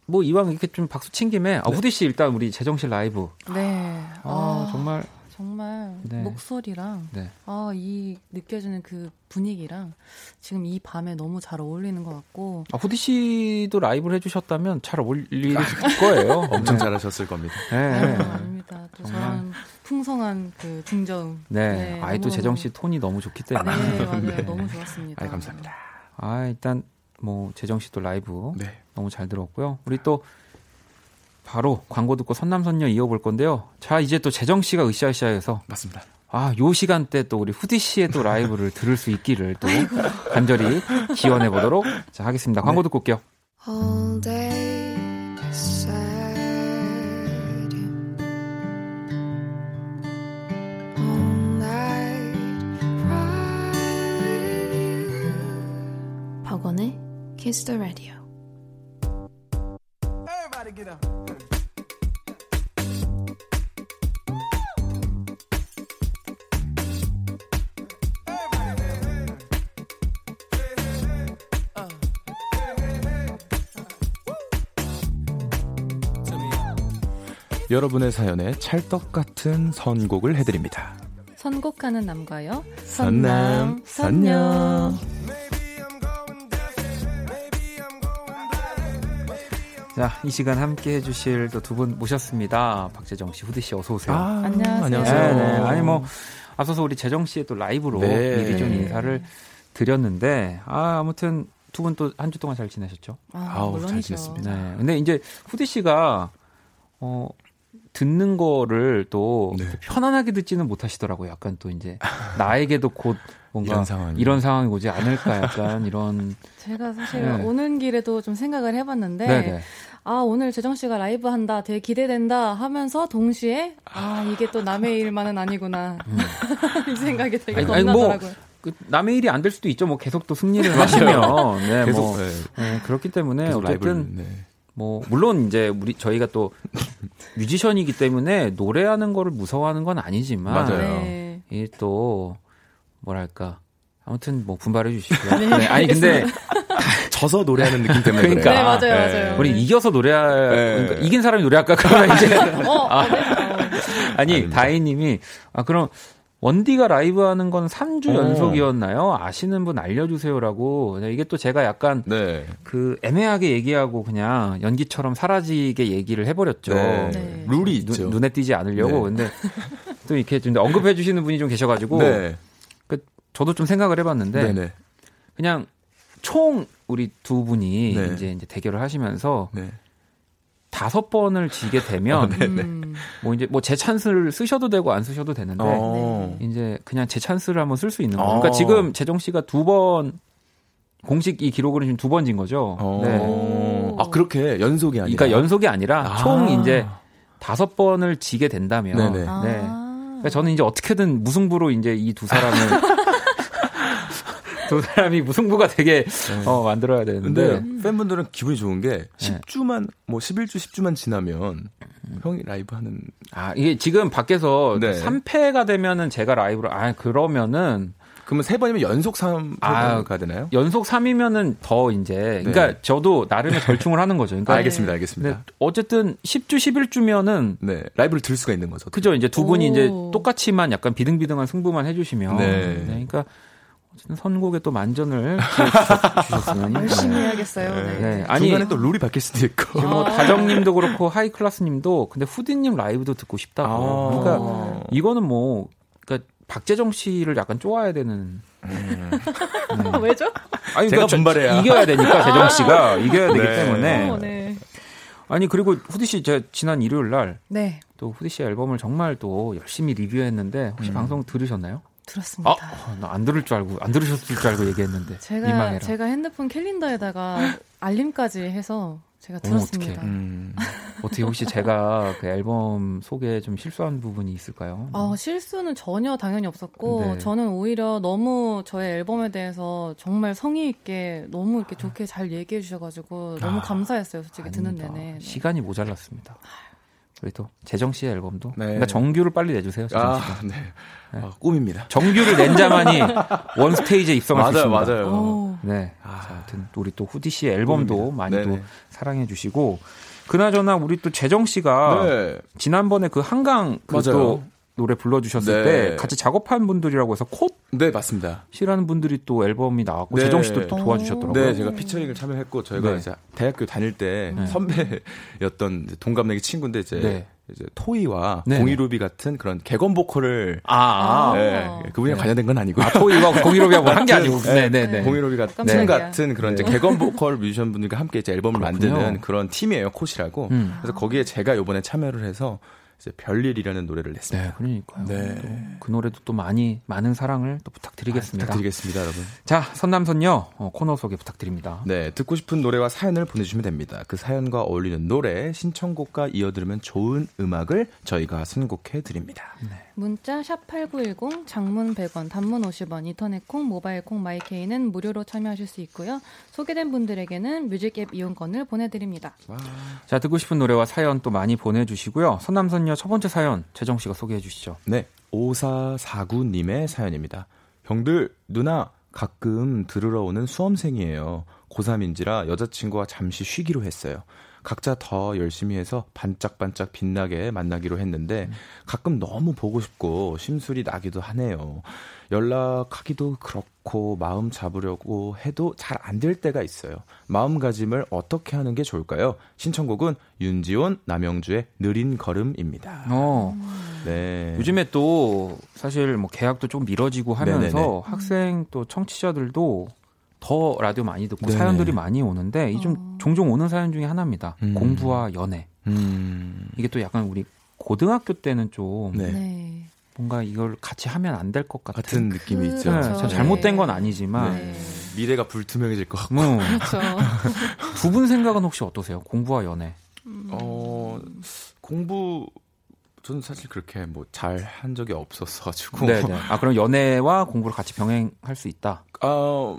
뭐 이왕 이렇게 좀 박수 친 김에, 아, 후디 씨 일단 우리 재정실 라이브. 네. 아, 정말, 정말 네. 목소리랑 네. 아, 이 느껴지는 그 분위기랑 지금 이 밤에 너무 잘 어울리는 것 같고 아, 후디 씨도 라이브를 해주셨다면 잘 어울릴 거예요. 엄청 네. 잘하셨을 겁니다. 네. 아유, 아닙니다. 또 정말. 저런 풍성한 그 중저음. 네. 아이 또 재정 씨 톤이 너무 좋기 때문에. 네, 맞아요. (laughs) 네. 너무 좋았습니다. 아, 감사합니다. 아, 일단 뭐 재정 씨도 라이브 네. 너무 잘 들었고요. 우리 또 바로 광고 듣고 선남선녀 이어볼 건데요. 자, 이제 또 재정 씨가 으쌰으쌰해서 맞습니다. 아, 요 시간대 또 우리 후디 씨의 또 라이브를 들을 수 있기를 또 간절히 기원해 보도록 자, 하겠습니다. 광고 듣고 올게요. Kiss the Radio. Everybody get up. 여러분의 사연에 찰떡 같은 선곡을 해드립니다. 선곡하는 남과요. 선남, 선녀. 자, 이 시간 함께 해주실 또 두 분 모셨습니다. 박재정 씨, 후디 씨 어서 오세요. 아, 안녕하세요. 안녕하세요. 네, 네. 아니 뭐 앞서서 우리 재정 씨의 또 라이브로 네. 미리 좀 인사를 드렸는데 아 아무튼 두 분 또 한 주 동안 잘 지내셨죠? 아, 아우, 잘 물론이죠. 지냈습니다. 네. 근데 이제 후디 씨가 어 듣는 거를 또 네. 편안하게 듣지는 못하시더라고요. 약간 또 이제 나에게도 곧 뭔가 이런 상황이. 이런 상황이 오지 않을까 약간 이런 제가 사실 네. 오는 길에도 좀 생각을 해봤는데 네네. 아 오늘 재정 씨가 라이브 한다 되게 기대된다 하면서 동시에 아 이게 또 남의 일만은 아니구나 (laughs) 이 생각이 되게 음. 아니, 뭐, 겁나더라고요. 그 남의 일이 안 될 수도 있죠. 뭐 계속 또 승리를 하시면 (laughs) 네, 계속, 뭐 네, 네, 그렇기 때문에 어쨌든 라이브를. 네. 뭐 물론 이제 우리 저희가 또 뮤지션이기 때문에 노래하는 거를 무서워하는 건 아니지만 맞아요. 네. 이또 뭐랄까 아무튼 뭐 분발해 주시고요. 네, 네, 아니 근데 져서 노래하는 느낌 때문에 그러니까. 네, 그래요. 맞아요, 네. 맞아요. 우리 이겨서 노래할 네. 그러니까 이긴 사람이 노래할까 그러면 이제 어, (laughs) 어, 네. 어. 아니 아닙니다. 다희님이 아 그럼 원디가 라이브 하는 건 3주 어. 연속이었나요? 아시는 분 알려주세요라고 이게 또 제가 약간 네. 그 애매하게 얘기하고 그냥 연기처럼 사라지게 얘기를 해버렸죠. 네. 네. 룰이 눈- 있죠. 눈 에 띄지 않으려고. 네. 근데 또 이렇게 좀 언급해 주시는 분이 좀 계셔가지고 네. 저도 좀 생각을 해봤는데 네. 네. 그냥 총 우리 두 분이 네. 이제 이제 대결을 하시면서 네. 다섯 번을 지게 되면 음. 뭐 이제 뭐 제 찬스를 쓰셔도 되고 안 쓰셔도 되는데 어. 이제 그냥 제 찬스를 한번 쓸 수 있는 거예요. 어. 그러니까 지금 재정 씨가 두 번 공식 이 기록으로 지금 두 번 진 거죠. 어. 네. 오. 아 그렇게 연속이 아니라. 그러니까 연속이 아니라 아. 총 이제 다섯 번을 지게 된다면 네네. 아. 네. 그러니까 저는 이제 어떻게든 무승부로 이제 이 두 사람을 (laughs) 두 사람이 무승부가 되게 어, 만들어야 되는데 근데 팬분들은 기분이 좋은 게 네. 10주만 뭐 11주 10주만 지나면 형이 라이브 하는 아 이게 지금 밖에서 네. 3패가 되면은 제가 라이브를 아 그러면은 그러면 세 번이면 연속 3패가 아, 되나요? 연속 3이면은 더 이제 그러니까 저도 나름의 절충을 하는 거죠. 그러니까 네. (laughs) 알겠습니다, 알겠습니다. 어쨌든 10주 11주면은 네, 라이브를 들 수가 있는 거죠. 그죠 이제 두 분이 오. 이제 똑같이만 약간 비등비등한 승부만 해 주시면 네. 그러니까 어쨌든 선곡에 또 만전을 (laughs) 주셨으면 열심히 해야겠어요. 네. 네. 아니 중간에 또 룰이 바뀔 수도 있고. 뭐 다정님도 그렇고 하이클라스님도 근데 후디님 라이브도 듣고 싶다고. 아. 그러니까 이거는 뭐 그러니까 박재정 씨를 약간 쪼아야 되는. (laughs) 왜죠? 아니 제가 그러니까 저- 분발해야. 이겨야 되니까 재정 씨가 (laughs) 이겨야 되기 네. 때문에. 어, 네. 아니 그리고 후디 씨 제가 지난 일요일 날또 네. 후디 씨 앨범을 정말 또 열심히 리뷰했는데 혹시 방송 들으셨나요? 들었습니다. 아, 나안 들을 줄 알고 안 들으셨을 줄 알고 얘기했는데 (laughs) 제가 민망해라. 제가 핸드폰 캘린더에다가 알림까지 해서 제가 어머, 들었습니다. 어떡해. 음. 어떻게 혹시 제가 그 앨범 소개에 좀 실수한 부분이 있을까요? 아, 실수는 전혀 당연히 없었고 네. 저는 오히려 너무 저의 앨범에 대해서 정말 성의 있게 너무 이렇게 좋게 잘 얘기해 주셔가지고 너무 감사했어요. 솔직히 듣는 아닙니다. 내내. 네. 시간이 모자랐습니다. 우리 또 재정 씨의 앨범도 네. 그러니까 정규를 빨리 내주세요. 재정 씨가. 아, 네. 아, 꿈입니다. 정규를 낸 자만이 (laughs) 원 스테이지에 입성할 수 맞아요, 있습니다. 맞아요. 오. 네. 아. 자, 아무튼 우리 또 후디 씨의 앨범도 꿈입니다. 많이 또. 사랑해 주시고 그나저나 우리 또 재정 씨가 네. 지난번에 그 한강. 그또 노래 불러주셨을 네. 때 같이 작업한 분들이라고 해서 네, 맞습니다. 콧이라는 분들이 또 앨범이 나왔고 네. 재정 씨도 또 도와주셨더라고요. 네, 제가 피처링을 참여했고 저희가 네. 이제 대학교 다닐 때 네. 선배였던 동갑내기 친구인데 이제 네. 이제 토이와 네. 공일오비 같은 그런 객원 보컬을 아, 아. 네, 그분이랑 네. 관련된 건 아니고요. 아, 토이와 공이로비하고 한 게 아니고. 네, 네, 네, 네. 공이로비 같은 같은 그런 이제 네. 개건 보컬 뮤지션 분들과 함께 이제 앨범을 그렇군요. 만드는 그런 팀이에요, 콧이라고. 음. 그래서 거기에 제가 이번에 참여를 해서 이제 별일이라는 노래를 네, 냈습니다. 그러니까요. 네. 또그 노래도 또 많이 많은 사랑을 또 부탁드리겠습니다. 아, 부탁드리겠습니다, 여러분. 자, 선남선녀 어, 코너 소개 부탁드립니다. 네, 듣고 싶은 노래와 사연을 보내주시면 됩니다. 그 사연과 어울리는 노래, 신청곡과 이어 들으면 좋은 음악을 저희가 선곡해 드립니다. 문자 샵 8910 장문 100원 단문 50원 인터넷 콩 모바일 콩 마이케이는 무료로 참여하실 수 있고요. 소개된 분들에게는 뮤직 앱 이용권을 보내드립니다. 자, 듣고 싶은 노래와 사연 또 많이 보내주시고요. 선남선녀 첫 번째 사연 재정 씨가 소개해 주시죠. 네, 5449님의 사연입니다. 형들, 누나, 가끔 들으러 오는 수험생이에요. 고3인지라 여자친구와 잠시 쉬기로 했어요. 각자 더 열심히 해서 반짝반짝 빛나게 만나기로 했는데 가끔 너무 보고 싶고 심술이 나기도 하네요. 연락하기도 그렇고 마음 잡으려고 해도 잘 안 될 때가 있어요. 마음가짐을 어떻게 하는 게 좋을까요? 신청곡은 윤지온, 남영주의 느린 걸음입니다. 어, 네. 요즘에 또 사실 뭐 계약도 좀 미뤄지고 하면서 네네네. 학생 또 청취자들도 더 라디오 많이 듣고 네네. 사연들이 많이 오는데 이좀 종종 오는 사연 중에 하나입니다. 음. 공부와 연애. 음. 이게 또 약간 우리 고등학교 때는 좀 네. 네. 뭔가 이걸 같이 하면 안 될 것 같은, 같은 느낌이 있죠. 네, 그렇죠. 참 잘못된 네. 건 아니지만 네. 미래가 불투명해질 것 같고. 뭐, 그렇죠. (laughs) 두 분 생각은 혹시 어떠세요? 공부와 연애. 어, 공부 저는 사실 그렇게 뭐 잘 한 적이 없었어 가지고. 네, 네. 아 그럼 연애와 공부를 같이 병행할 수 있다. 아,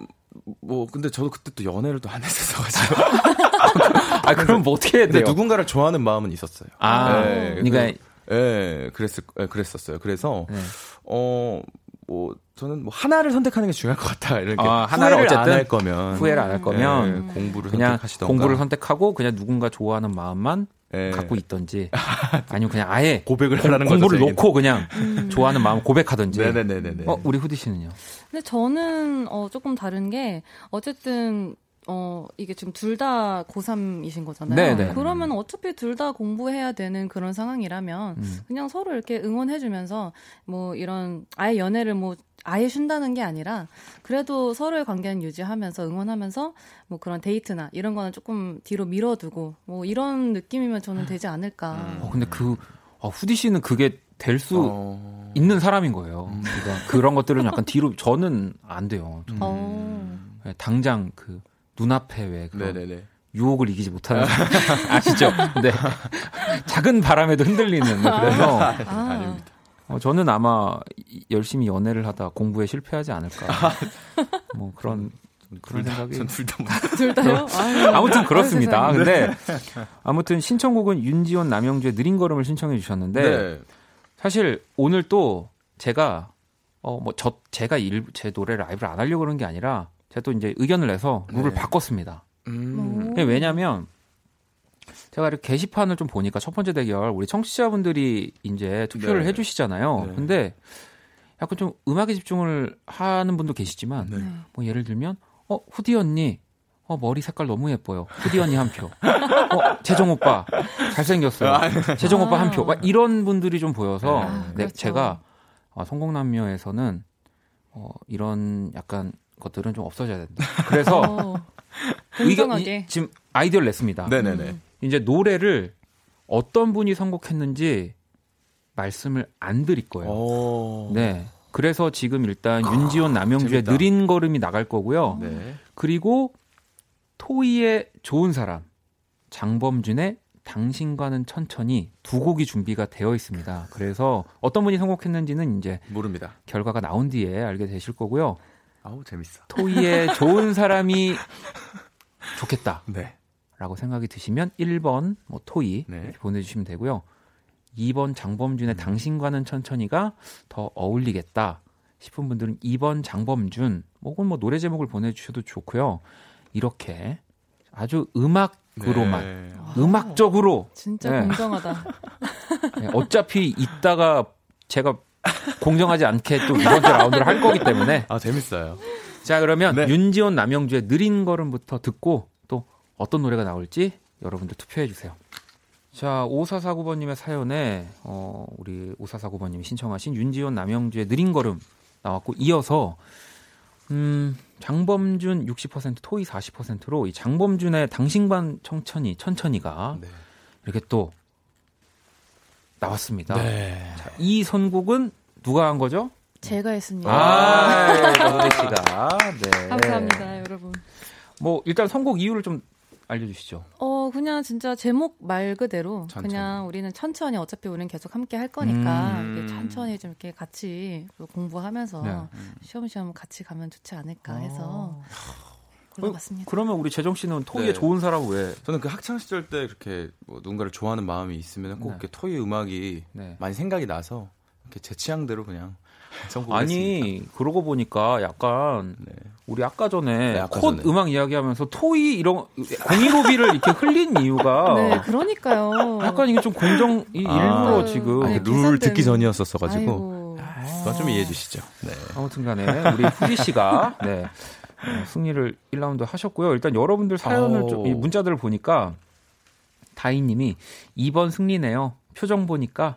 뭐 근데 저도 그때 또 연애를 또 안 했었어 가지고. (laughs) 아 그럼 뭐 어떻게 해야 근데 돼요? 누군가를 좋아하는 마음은 있었어요. 아, 네, 그러니까 예, 그랬을 예, 그랬었어요. 그래서 네. 어, 뭐 저는 뭐 하나를 선택하는 게 중요할 것 같다. 이렇게 아, 하나를 어쨌든 안할 거면 후회를 안 할 거면 예, 공부를 그냥 선택하시던가. 공부를 선택하고 그냥 누군가 좋아하는 마음만 예, 갖고 있던지 (laughs) 아니면 그냥 아예 고백을 공- 하라는 공부를 거죠. 놓고 그냥 좋아하는 마음 고백하던지. 네네네네. 어 우리 후디 씨는요? 근데 저는 어, 조금 다른 게 어쨌든 어 이게 지금 둘 다 고3이신 거잖아요. 네네. 그러면 어차피 둘 다 공부해야 되는 그런 상황이라면 음. 그냥 서로 이렇게 응원해주면서 뭐 이런 아예 연애를 뭐 아예 쉰다는 게 아니라 그래도 서로의 관계는 유지하면서 응원하면서 뭐 그런 데이트나 이런 거는 조금 뒤로 밀어두고 뭐 이런 느낌이면 저는 되지 않을까. 어 근데 그 어, 후디 씨는 그게 될수 어, 있는 사람인 거예요. 그러니까 그런 것들은 약간 뒤로 저는 안 돼요. 어. 네, 당장 그 눈앞에 왜 그런 네네네. 유혹을 이기지 못하는 (laughs) 아시죠? 네. 작은 바람에도 흔들리는 그래서 아, 어, 저는 아마 이- 열심히 연애를 하다 공부에 실패하지 않을까. 뭐 그런 그런 생각이 전둘다 (laughs) 둘 다요? 아무튼 그렇습니다. 세상에. 근데 아무튼 신청곡은 윤지원 남영주의 느린 걸음을 신청해 주셨는데 네. 사실 오늘 또 제가 어 뭐 저 제가 일, 제 노래 라이브를 안 하려고 그런 게 아니라 제가 또 이제 의견을 내서 룰을 네. 바꿨습니다. 음. 왜냐면 제가 이렇게 게시판을 좀 보니까 첫 번째 대결 우리 청취자분들이 이제 투표를 네. 해주시잖아요. 네. 근데 약간 좀 음악에 집중을 하는 분도 계시지만 네. 뭐 예를 들면 어 후디 언니 어 머리 색깔 너무 예뻐요. 후디 언니 한 표. 어 재정 오빠 잘생겼어요. 재정 오빠 한 표. 막 이런 분들이 좀 보여서 아, 네, 그렇죠. 제가 어, 성공남녀에서는 어, 이런 약간 것들은 좀 없어져야 된다. 그래서 어, 의견 지금 아이디어를 냈습니다. 네네네. 음. 이제 노래를 어떤 분이 선곡했는지 말씀을 안 드릴 거예요. 오. 네. 그래서 지금 일단 윤지원 남영주의 재밌다. 느린 걸음이 나갈 거고요. 네. 그리고 토이의 좋은 사람, 장범준의 당신과는 천천히 두 곡이 준비가 되어 있습니다. 그래서 어떤 분이 선곡했는지는 이제 모릅니다. 결과가 나온 뒤에 알게 되실 거고요. 아우 재밌어. 토이의 좋은 사람이 (laughs) 좋겠다. 네. 라고 생각이 드시면 1번 뭐 토이 네. 이렇게 보내주시면 되고요. 2번 장범준의 당신과는 천천히가 더 어울리겠다 싶은 분들은 2번 장범준 혹은 뭐 노래 제목을 보내주셔도 좋고요. 이렇게 아주 음악으로만 네. 음악적으로 진짜 네. 공정하다. (laughs) 네, 어차피 이따가 제가 공정하지 않게 또 이번 주 라운드를 할 거기 때문에 아 재밌어요. 자 그러면 네. 윤지원 남영주의 느린 걸음부터 듣고 또 어떤 노래가 나올지 여러분들 투표해 주세요. 자 5449번님의 사연에 어, 우리 5449번님이 신청하신 윤지원 남영주의 느린 걸음 나왔고 이어서 음, 장범준 60% 토이 40%로 이 장범준의 당신반 천천히 천천히가 네. 이렇게 또 나왔습니다. 네. 자, 이 선곡은 누가 한 거죠? 제가 했습니다. 아, 정대 씨가. 네. 감사합니다, 여러분. 뭐 일단 선곡 이유를 좀 알려주시죠. 어, 그냥 진짜 제목 말 그대로 천천히. 그냥 우리는 천천히 어차피 우리는 계속 함께 할 거니까 음. 이렇게 천천히 좀 이렇게 같이 공부하면서 네. 시험시험 같이 가면 좋지 않을까 해서 어, 골라봤습니다. 그러면 우리 재정 씨는 토이의 네. 좋은 사람 왜? 저는 그 학창 시절 때 그렇게 뭐 누군가를 좋아하는 마음이 있으면 꼭 네. 이렇게 토이 음악이 네. 많이 생각이 나서 이렇게 제 취향대로 그냥 아니 그러고 보니까 약간 네. 우리 아까 전에 네, 아까 콧 전에. 음악 이야기하면서 토이 이런 공이로비를 이렇게 흘린 이유가 (laughs) 네, 그러니까요. 약간 이게 좀 공정 이 아. 일부러 지금 아니, 그룰 듣기 전이었었어 가지고 아이고. 그거 좀 이해해 주시죠. 네. 아무튼간에 우리 후디 씨가 네 어, 승리를 1라운드 하셨고요. 일단 여러분들 사연을. 좀, 이 문자들을 보니까 다희님이 2번 승리네요. 표정 보니까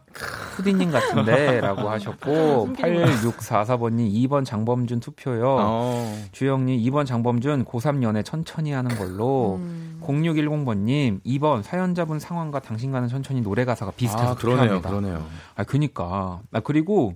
후디님 같은데라고 하셨고 숨기는 8644번님 2번 장범준 투표요. 어. 주영님 2번 장범준 고3 연애 천천히 하는 걸로 음. 0610번님 2번 사연자분 상황과 당신과는 천천히 노래 가사가 비슷해서 아, 그러네요. 그러네요. 아, 그니까. 아, 그리고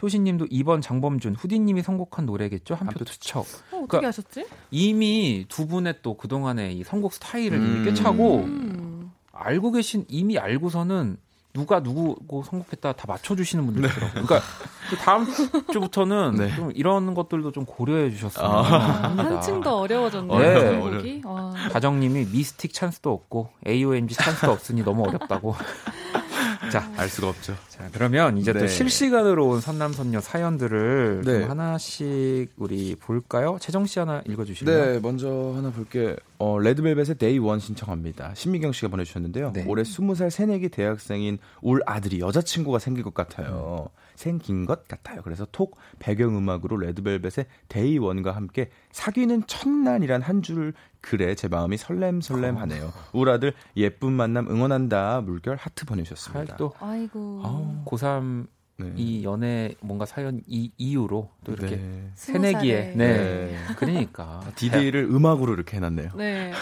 효신님도 2번 장범준, 후디님이 선곡한 노래겠죠? 한표 한표 투척. 어, 어떻게 그러니까- 하셨지? 이미 두 분의 또 그동안의 이 선곡 스타일을 음. 이미 꿰차고 음. 알고 계신, 이미 알고서는 누가 누구고 선곡했다 다 맞춰주시는 분들 있더라고요. 그러니까 그 다음 주부터는 (laughs) 네. 좀 이런 것들도 좀 고려해 주셨으면 아. 합니다. 한층 더 어려워졌네요. 네. 선곡이. 와. 가정님이 미스틱 찬스도 없고 AOMG 찬스도 없으니 너무 어렵다고. (laughs) 자, 알 수가 없죠. 자, 그러면 이제 또 네. 실시간으로 온 선남선녀 사연들을 네. 좀 하나씩 우리 볼까요? 채정 씨 하나 읽어주실래요? 네, 먼저 하나 볼게. 어, 레드벨벳의 Day One 신청합니다. 신미경 씨가 보내주셨는데요. 네. 올해 20살 새내기 대학생인 울 아들이 여자친구가 생길 것 같아요. 생긴 것 같아요. 그래서 톡 배경음악으로 레드벨벳의 Day One과 함께 사귀는 첫날이란 한 줄 글에 제 마음이 설렘설렘하네요. 울 아들 예쁜 만남 응원한다. 물결 하트 보내주셨습니다. 또 아이고. 아우. 고3 네. 이 연애 뭔가 사연 이 이유로 또 이렇게 네. 새내기에. 네. 네. 그러니까 디데이를 음악으로 이렇게 해놨네요. 네.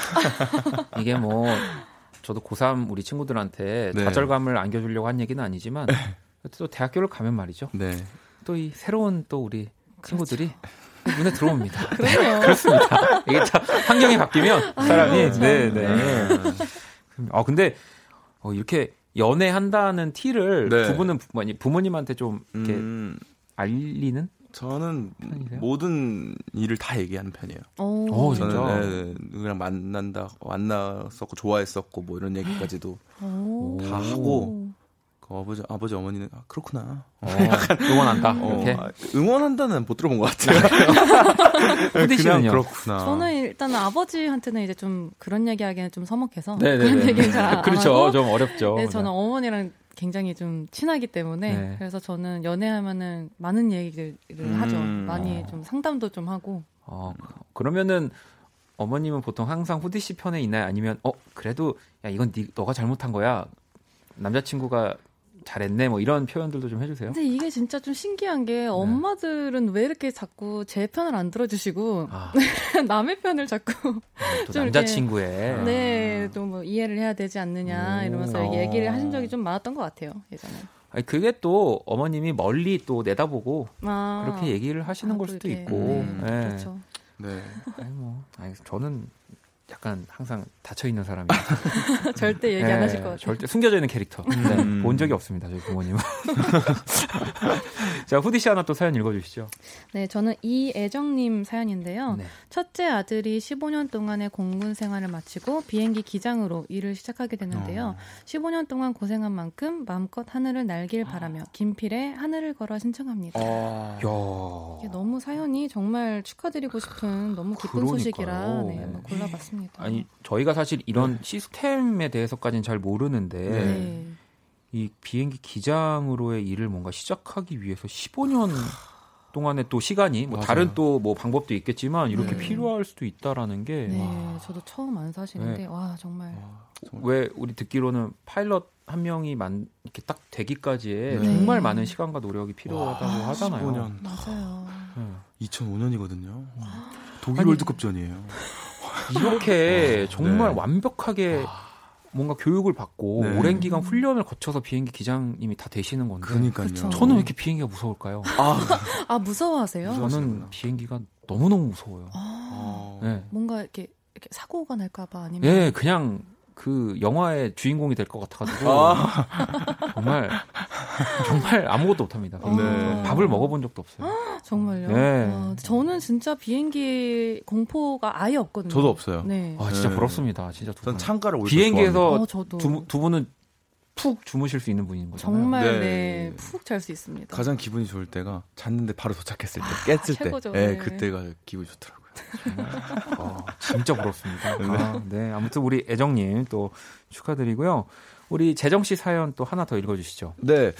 (laughs) 이게 뭐 저도 고3 우리 친구들한테 네. 좌절감을 안겨주려고 한 얘기는 아니지만 또 대학교를 가면 말이죠. 네. 또이 새로운 또 우리 친구들이 눈에 들어옵니다. (laughs) 그렇습니다. 이게 참 환경이 바뀌면 사람이 참. 네, 네. 아 근데 어, 이렇게 연애한다는 티를 네. 두 분은 부- 부모님한테 좀 이렇게 음, 알리는? 저는 편이세요? 모든 일을 다 얘기하는 편이에요. 오, 어, 진짜? 저는 네, 누구랑 만난다, 만났었고 좋아했었고 뭐 이런 얘기까지도 오. 다 하고 그 아버지 아버지 어머니는 아, 그렇구나. 어, (laughs) 응원한다. 어, 이렇게. 아, 응원한다는 못 들어본 것 같아요. 후디 (laughs) 그냥? 그렇구나. 저는 일단 아버지한테는 이제 좀 그런 얘기하기는 좀 서먹해서 네네네. 그런 얘기는 잘안 (laughs) 하고 그렇죠. 좀 어렵죠. 네, 저는 어머니랑 굉장히 좀 친하기 때문에 네. 그래서 저는 연애하면은 많은 얘기들을 음. 하죠. 많이 좀 상담도 좀 하고. 어, 그러면은 어머님은 보통 항상 후디 씨 편에 있나요? 아니면 어 그래도 야 이건 네, 너가 잘못한 거야. 남자친구가 잘했네. 뭐 이런 표현들도 좀 해주세요. 근데 이게 진짜 좀 신기한 게 엄마들은 왜 이렇게 자꾸 제 편을 안 들어주시고 아, (laughs) 남의 편을 자꾸 또 (laughs) 좀 남자친구의 네, 또 뭐 이해를 해야 되지 않느냐 오. 이러면서 어. 얘기를 하신 적이 좀 많았던 것 같아요 예전에. 아니 그게 또 어머님이 멀리 또 내다보고 아, 그렇게 얘기를 하시는 아, 걸또 수도 이렇게. 있고. 음, 네. 그렇죠. 네. 아니 뭐, 아니 저는 약간 항상 닫혀 있는 사람이에요. (laughs) 절대 얘기 안 네, 하실 것 같아요. 절대 숨겨져 있는 캐릭터. 네, 음. 본 적이 없습니다. 저희 부모님은. (laughs) 자, 후디 씨 하나 또 사연 읽어 주시죠. 네, 저는 이애정 님 사연인데요. 네. 첫째 아들이 15년 동안의 공군 생활을 마치고 비행기 기장으로 일을 시작하게 됐는데요. 15년 동안 고생한 만큼 마음껏 하늘을 날길 바라며 김필의 하늘을 걸어 신청합니다. 아, 야. 이게 너무 사연이 정말 축하드리고 싶은 너무 기쁜 그러니까요. 소식이라 네, 한번 골라봤습니다. 아니 저희가 사실 이런 시스템에 대해서까지는 잘 모르는데 네. 이 비행기 기장으로의 일을 뭔가 시작하기 위해서 15년 동안의 또 시간이 뭐 맞아요. 다른 또 뭐 방법도 있겠지만 이렇게 네. 필요할 수도 있다라는 게왜 네, 저도 처음 안 사시는데 네. 와 정말 우리 듣기로는 파일럿 한 명이 만 이렇게 딱 되기까지의 네. 정말 많은 시간과 노력이 필요하다고 하잖아요. 15년. 맞아요. 네. 2005년이거든요. 독일 아니, 월드컵 전이에요. 이렇게 정말 네. 완벽하게 뭔가 교육을 받고 네. 오랜 기간 훈련을 거쳐서 비행기 기장님이 다 되시는 건데 그러니까요. 그쵸. 저는 왜 이렇게 비행기가 무서울까요? 아, 아 무서워하세요? 저는 비행기가 너무 너무 무서워요. 아, 어. 네. 뭔가 이렇게, 이렇게 사고가 날까봐 아니면 예, 그냥 그 영화의 주인공이 될 것 같아가지고 아. 정말 정말 아무것도 못합니다. 네. 밥을 먹어본 적도 없어요. 정말요? 네. 와, 저는 진짜 비행기 공포가 아예 없거든요. 저도 없어요. 네. 아 진짜 네. 부럽습니다. 진짜 두전 분. 창가를 비행기에서 어, 저도 두, 두 분은 푹 주무실 수 있는 분인 거잖아요. 정말 네. 네, 푹 잘 수 있습니다. 가장 기분이 좋을 때가 잤는데 바로 도착했을 때, 깼을 때. 최고죠. 네, 네. 그때가 기분이 좋더라고요. 아, 진짜 부럽습니다. 아, 네, 아무튼 우리 애정님 또 축하드리고요. 우리 재정 씨 사연 또 하나 더 읽어주시죠. 네.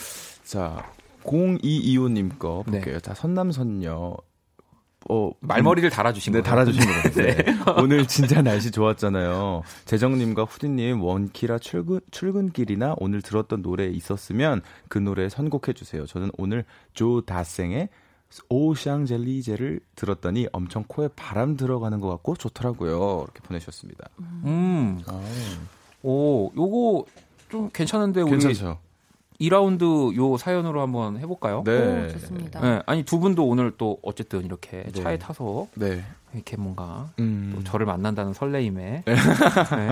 자, 0225님 거 네. 볼게요. 자, 선남선녀. 어, 말머리를 달아주신 네, 거예요. 달아주신 거같아요 (laughs) 오늘 진짜 날씨 좋았잖아요. 재정님과 후디님 원키라 출근, 출근길이나 오늘 들었던 노래 있었으면 그 노래 선곡해 주세요. 저는 오늘 조 다생의 오샹젤리제를 들었더니 엄청 코에 바람 들어가는 것 같고 좋더라고요. 이렇게 보내주셨습니다. 음, 아, 오, 요거 좀 괜찮은데 우리 괜찮죠? 2라운드 요 사연으로 한번 해볼까요? 네. 오, 좋습니다. 네, 아니 두 분도 오늘 또 어쨌든 이렇게 네. 차에 타서 네. 이렇게 뭔가 음. 또 저를 만난다는 설레임에 네. (laughs)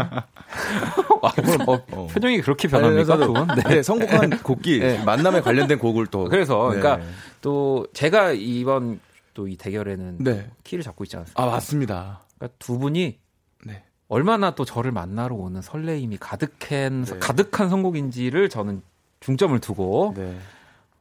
아, 어, 어. 표정이 그렇게 변합니까 두 분? 네. 네, 선곡한 곡기 네. 만남에 관련된 곡을 또 그래서 네. 그러니까 또 제가 이번 또 이 대결에는 네. 키를 잡고 있지 않습니까? 아 맞습니다. 그러니까 두 분이 네. 얼마나 또 저를 만나러 오는 설레임이 가득한 네. 가득한 선곡인지를 저는 중점을 두고 네.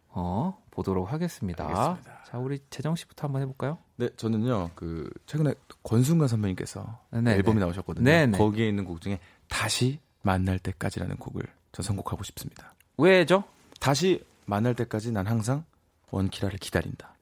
어, 보도록 하겠습니다. 알겠습니다. 자, 우리 재정 씨부터 한번 해볼까요? 네, 저는요, 그, 최근에 권순관 선배님께서 네, 앨범이 네. 나오셨거든요. 네, 네. 거기에 있는 곡 중에 다시 만날 때까지라는 곡을 전 선곡하고 싶습니다. 왜죠? 다시 만날 때까지 난 항상 원키라를 기다린다.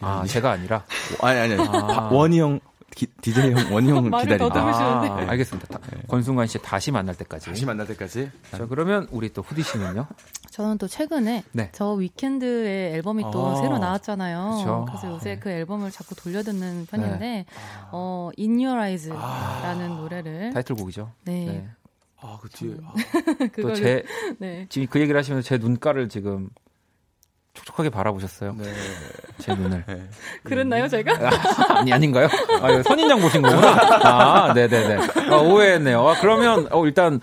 아, 제가 아니라. 어, 아니, 아니, 아니. 아. 바- 원희 형, 기, DJ 형, 말을 (laughs) 기다린다. 아, 알겠습니다. 다- 권순관 씨 다시 만날 때까지. 다시 만날 때까지. 자, 그러면 우리 또 후디 씨는요? 저는 또 최근에 네. 저 위켄드의 앨범이 또 아, 새로 나왔잖아요. 그쵸. 그래서 요새 네. 그 앨범을 자꾸 돌려 듣는 편인데 어 In Your 아. Eyes라는 노래를 타이틀곡이죠. 네, 네. 아, 그 뒤에. 아, (laughs) 그걸 또 제, 네. 지금 그 얘기를 하시면서 제 눈가를 지금 촉촉하게 바라보셨어요. 네. 제 눈을. 네. 그랬나요, 제가? 아니, 아닌가요? 아, 선인장 보신 거구나. 아, 네네네. 아, 오해했네요. 아, 그러면, 어, 일단,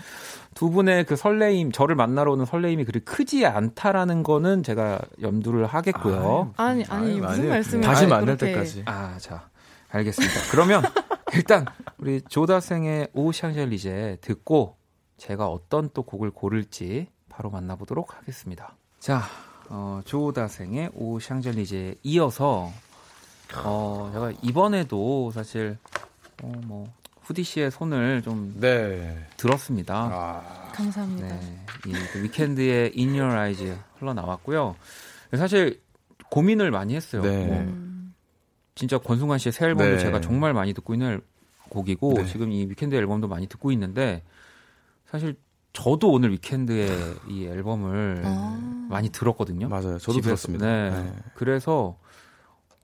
두 분의 그 설레임, 저를 만나러 오는 설레임이 그리 크지 않다라는 거는 제가 염두를 하겠고요. 아니, 아니, 아유, 무슨. 말씀을 다시 아니, 만날 그렇게. 때까지. 아, 자, 알겠습니다. 그러면 일단 우리 조다생의 오샹젤리제 듣고 제가 어떤 또 곡을 고를지 바로 만나보도록 하겠습니다. 자, 어, 조다생의 오 샹젤리제에 이어서 어, 제가 이번에도 사실 어, 뭐 후디 씨의 손을 좀 네. 들었습니다. 아. 감사합니다. 네, 이 그 위켄드의 In Your Eyes 흘러 나왔고요. 사실 고민을 많이 했어요. 네. 뭐 음, 진짜 권순관 씨의 새 앨범도 네. 제가 정말 많이 듣고 있는 곡이고 네. 지금 이 위켄드 앨범도 많이 듣고 있는데 사실 저도 오늘 위켄드의 이 앨범을 아. 많이 들었거든요. 맞아요. 저도 집에서. 들었습니다. 네. 네. 그래서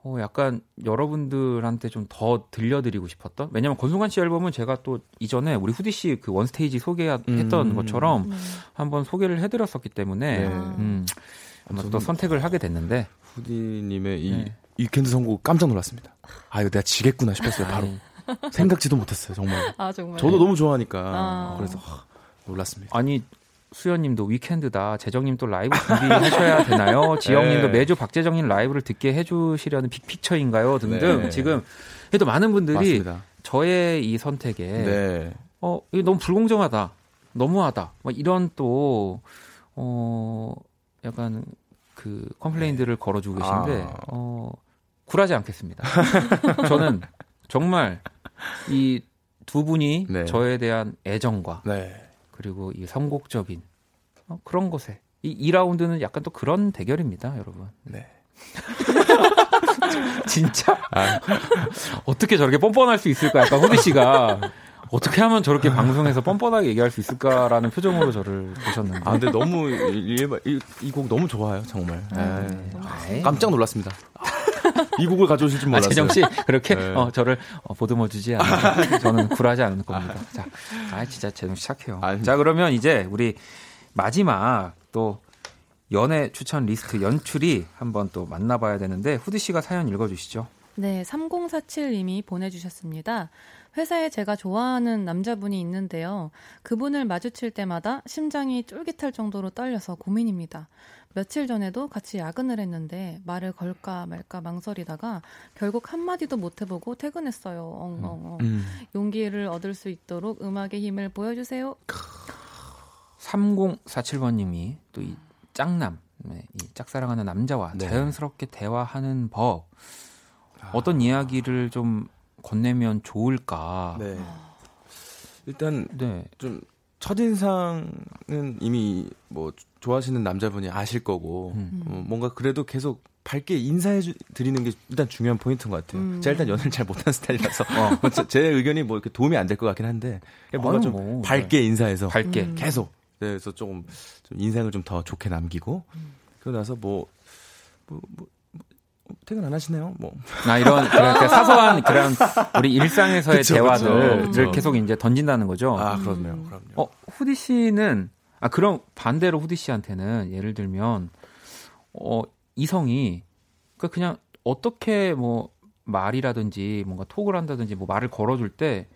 어 약간 여러분들한테 좀 더 들려드리고 싶었던 왜냐면 권순관 씨 앨범은 제가 또 이전에 우리 후디 씨 그 원스테이지 소개했던 음. 것처럼 네. 한번 소개를 해드렸었기 때문에 네. 음, 아마 또 선택을 하게 됐는데 후디님의 이 네. 위켄드 선곡 깜짝 놀랐습니다. 아 이거 내가 지겠구나 싶었어요. 바로 생각지도 못했어요. 정말. 아, 정말. 저도 너무 좋아하니까 아. 그래서 하, 놀랐습니다. 아니 수현님도 위켄드다. 재정님 또 라이브 준비하셔야 되나요? (laughs) 지영님도 네. 매주 박재정님 라이브를 듣게 해주시려는 빅피처인가요? 등등 네. 지금 또 많은 분들이 맞습니다. 저의 이 선택에 네. 어 이거 너무 불공정하다, 너무하다, 막 이런 또 어 약간 그 컴플레인들을 걸어주고 계신데 아. 어 굴하지 않겠습니다. (laughs) 저는 정말 이 두 분이 네. 저에 대한 애정과 네. 그리고 이 선곡적인 어, 그런 곳에 이 2라운드는 약간 또 그런 대결입니다, 여러분. 네. (laughs) 진짜 아, 어떻게 저렇게 뻔뻔할 수 있을까? 약간 호디 씨가 (laughs) 어떻게 하면 저렇게 방송에서 뻔뻔하게 얘기할 수 있을까라는 표정으로 저를 보셨는데. 아 근데 너무 이곡 너무 좋아요. 정말. 네. 아이. 깜짝 놀랐습니다. 이 곡을 가져오실 줄 아, 몰랐어요. 재정 씨 그렇게 네. 어, 저를 어, 보듬어 주지 않아요. 저는 굴하지 않을 겁니다. 자, 아 진짜 재정 씨 착해요. 아니. 자, 그러면 이제 우리 마지막 또 연애 추천 리스트 연출이 한번 또 만나봐야 되는데 후디 씨가 사연 읽어주시죠. 네, 3047님이 보내주셨습니다. 회사에 제가 좋아하는 남자분이 있는데요. 그분을 마주칠 때마다 심장이 쫄깃할 정도로 떨려서 고민입니다. 며칠 전에도 같이 야근을 했는데 말을 걸까 말까 망설이다가 결국 한마디도 못 해보고 퇴근했어요. 엉엉엉. 음. 용기를 얻을 수 있도록 음악의 힘을 보여주세요. 3047번님이 또 이 짝남, 네, 이 짝사랑하는 남자와 네. 자연스럽게 대화하는 법, 아. 어떤 이야기를 좀 건네면 좋을까. 네. 일단 네. 좀 첫인상은 이미 뭐 좋아하시는 남자분이 아실 거고 음. 어, 뭔가 그래도 계속 밝게 인사해 주, 드리는 게 일단 중요한 포인트인 것 같아요. 음. 제가 일단 연애를 잘 못하는 스타일이라서 (laughs) 뭐 제, 제 의견이 뭐 이렇게 도움이 안 될 것 같긴 한데 뭔가 아유, 좀 뭐, 밝게 인사해서 밝게. 음. 계속 네, 그래서 조금 좀 인상을 좀 더 좋게 남기고 그러고 나서 뭐, 뭐, 뭐, 뭐 퇴근 안 하시네요? 뭐나 이런 (laughs) 그렇게 사소한 그런 우리 일상에서의 그쵸, 대화들을 그쵸, 그쵸. 계속 이제 던진다는 거죠. 아, 그럼요, 그럼요. 어, 후디 씨는 아 그럼 반대로 후디 씨한테는 예를 들면 어 이성이 그 그냥 어떻게 뭐 말이라든지 뭔가 톡을 한다든지 뭐 말을 걸어줄 때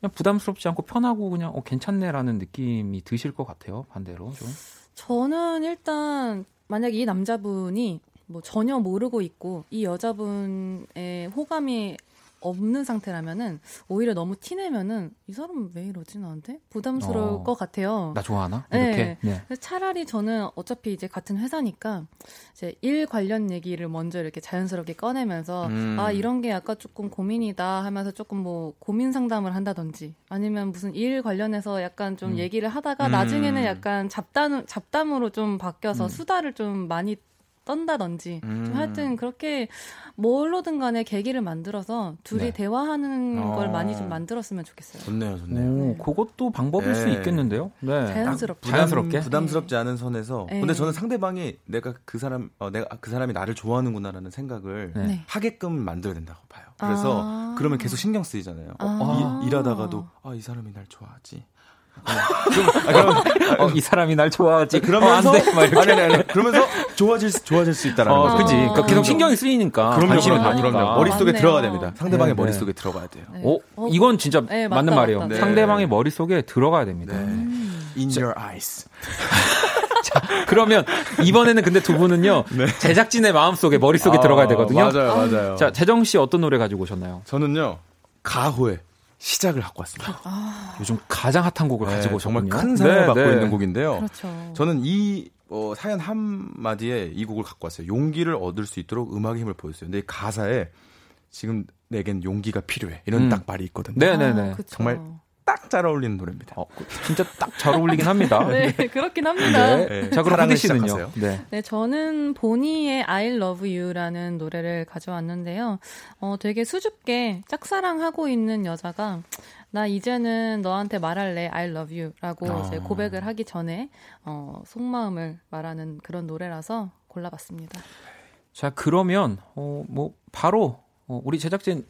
그냥 부담스럽지 않고 편하고 그냥 어 괜찮네라는 느낌이 드실 것 같아요. 반대로 좀. 저는 일단 만약 이 남자분이 뭐 전혀 모르고 있고 이 여자분의 호감이 없는 상태라면은 오히려 너무 티내면은 이 사람 왜 이러지 나한테 부담스러울 어. 것 같아요. 나 좋아하나? 네. 이렇게. 네. 그래서 차라리 저는 어차피 이제 같은 회사니까 이제 일 관련 얘기를 먼저 이렇게 자연스럽게 꺼내면서 음. 아 이런 게 약간 조금 고민이다 하면서 조금 뭐 고민 상담을 한다든지 아니면 무슨 일 관련해서 약간 좀 음. 얘기를 하다가 음. 나중에는 약간 잡담 잡담으로 좀 바뀌어서 음. 수다를 좀 많이 떤다든지 음. 좀 하여튼 그렇게 뭘로든 간에 계기를 만들어서 둘이 네. 대화하는 어. 걸 많이 좀 만들었으면 좋겠어요. 좋네요, 좋네요. 오, 네. 그것도 방법일 수 네. 있겠는데요. 네. 자연스럽게. 부담- 자연스럽게? 부담스럽지 않은 선에서. 네. 근데 저는 상대방이 내가 그 사람, 어, 내가 그 사람이 나를 좋아하는구나라는 생각을 네. 네. 하게끔 만들어야 된다고 봐요. 그래서 아. 그러면 계속 신경 쓰이잖아요. 아. 일, 일하다가도 아 이 사람이 날 좋아하지. 어, 이 사람이 날 좋아하지. 그러면서 어, 안 돼. 아니, 아니, 아니. 그러면서 좋아질 수- 좋아질 수 있다는 어, 거죠. 그지. 그러니까 계속 신경이 쓰이니까. 그럼요, 관심이 그럼요. 그럼요. 머릿속에 맞네요. 들어가야 됩니다. 상대방의 네, 네. 머릿속에 들어가야 돼요. 네. 어, 어, 이건 진짜 네, 맞는 맞다, 말이에요. 맞다. 네. 상대방의 머릿속에 들어가야 됩니다. In your eyes. (laughs) 그러면 이번에는 근데 두 분은요. (laughs) 제작진의 마음속에 머릿속에 들어가야 되거든요. 네. 아, 맞아요, 맞아요. 자, 재정 씨 어떤 노래 가지고 오셨나요? 저는요, 가호의 시작을 갖고 왔습니다. 요즘 가장 핫한 곡을 네, 가지고 정말 오셨군요. 큰 사랑을 네, 받고 네. 있는 곡인데요. 그렇죠. 저는 이 어, 사연 한 마디에 이 곡을 갖고 왔어요. 용기를 얻을 수 있도록 음악의 힘을 보였어요. 근데 이 가사에 지금 내겐 용기가 필요해. 이런 음. 딱 말이 있거든요. 네네네. 아, 그쵸. 정말 딱 잘 어울리는 노래입니다. 어, 그- 진짜 딱 잘 어울리긴 합니다. (laughs) 네, 그렇긴 합니다. 네. 네. 자, 그럼 후디 씨는요? 시작하세요. 네. 네, 저는 보니의 I Love You라는 노래를 가져왔는데요. 어, 되게 수줍게 짝사랑하고 있는 여자가 나 이제는 너한테 말할래 I Love You라고 아. 이제 고백을 하기 전에 어, 속마음을 말하는 그런 노래라서 골라봤습니다. 자, 그러면, 어, 뭐, 바로, 어, 우리 제작진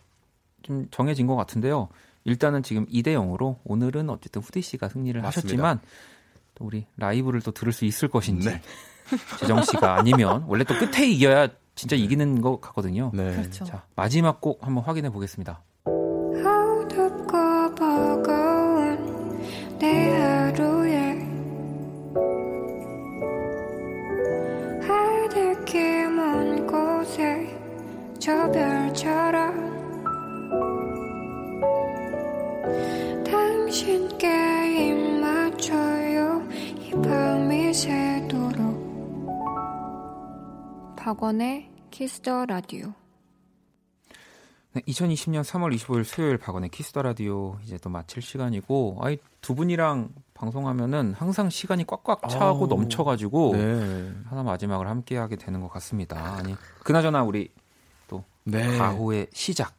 좀 정해진 것 같은데요. 일단은 지금 2대 0으로 오늘은 어쨌든 후디 씨가 승리를 맞습니다. 하셨지만 또 우리 라이브를 또 들을 수 있을 것인지 네. (laughs) 재정 씨가 아니면 원래 또 끝에 이겨야 진짜 이기는 것 같거든요. 네. 그렇죠. 자, 마지막 곡 한번 확인해 보겠습니다. 어둡고 버거운 내 하루에 하늘길 먼 곳에 저별 박원의 키스 더 라디오 네, 2020년 3월 25일 수요일 박원의 키스 더 라디오 이제 또 마칠 시간이고 아이 두 분이랑 방송하면은 항상 시간이 꽉꽉 차고 아우. 넘쳐가지고 네. 하나 마지막을 함께 하게 되는 것 같습니다. 아니 그나저나 우리 네. 가호의 시작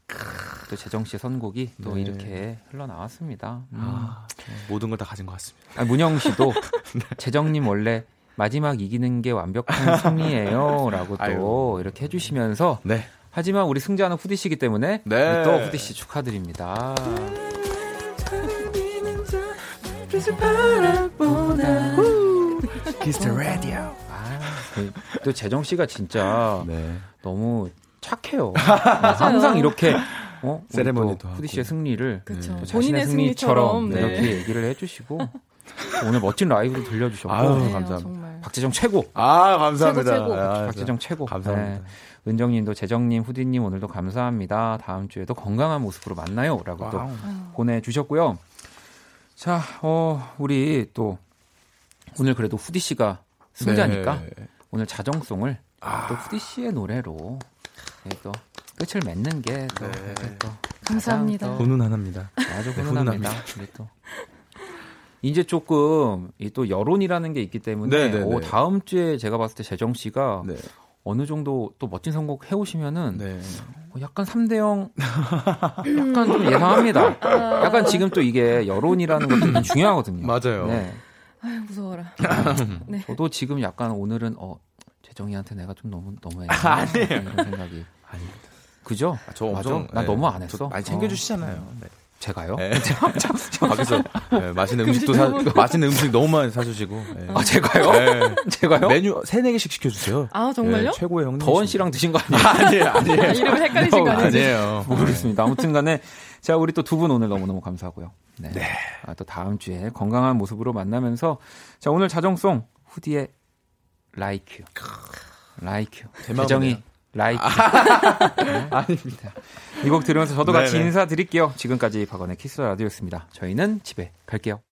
또 재정 씨의 선곡이 또 네. 이렇게 흘러나왔습니다. 음. 아, 모든 걸 다 가진 것 같습니다. 아, 문영 씨도 (laughs) 네. 재정님 원래 마지막 이기는 게 완벽한 (laughs) 승리예요라고 또. 이렇게 해주시면서 네. 하지만 우리 승자는 후디 씨기 때문에 네. 또 후디 씨 축하드립니다. Kiss the radio. 아, 그, 또 재정 씨가 진짜 네. 너무 착해요. (laughs) 항상 이렇게 어, 세레머니도 하고. 후디 씨의 승리를. 네. 또 본인의 자신의 승리처럼 승리처럼 네. 이렇게 얘기를 해주시고 오늘 멋진 라이브도 들려주셨고 아유, 그래요, 감사합니다. 정말. 박재정 최고. 아, 감사합니다. 최고, 최고. 아, 박재정 최고. 감사합니다. 네. 은정님도 재정님, 후디님 오늘도 감사합니다. 다음 주에도 건강한 모습으로 만나요 라고 또 와우. 보내주셨고요. 자, 어, 우리 또 오늘 그래도 후디 씨가 승자니까 네. 오늘 자정송을 아. 또 후디 씨의 노래로 네, 또 끝을 맺는 게 또, 네. 또 감사합니다. 또 훈훈합니다. 아주 네, 훈훈합니다. 훈훈합니다. 우리 또 이제 조금 이또 여론이라는 게 있기 때문에 네, 네, 오, 네. 다음 주에 제가 봤을 때 재정 씨가 네. 어느 정도 또 멋진 선곡 해오시면은 네. 어, 약간 3대 0 약간 좀 예상합니다. 약간 지금 또 이게 여론이라는 것도 중요하거든요. 맞아요. 네. 아유 무서워라. (laughs) 네. 저도 지금 약간 오늘은 어 재정이한테 내가 좀 너무 너무해. 아니에요. 이런 생각이. 아닙니다. 그죠? 아, 저 맞아? 엄청 나 네. 너무 안 했어. 저 많이 챙겨주시잖아요. 네. 제가요? 네. (laughs) 밖에서 네, 맛있는 음식도 사, 맛있는 음식 너무 많이 사주시고. 네. 아 제가요? 네. (laughs) 제가요? 메뉴 세네 개씩 시켜주세요. 아 정말요? 네, 최고의 형님. 더원 씨랑 드신 거 아니에요? 아니에요, (laughs) 아니에요. 아, 이름을 헷갈리신 거 아니에요? 아니에요. 모르겠습니다. 아무튼간에 자 우리 또 두 분 오늘 너무 너무 감사하고요. 네. 아, 또 다음 주에 건강한 모습으로 만나면서 자 오늘 자정송 후디의 You, 제 마음이네요. 재정이 Like You. 아닙니다. 이 곡 들으면서 저도 같이 네네. 인사드릴게요. 지금까지 박원의 키스 라디오였습니다. 저희는 집에 갈게요.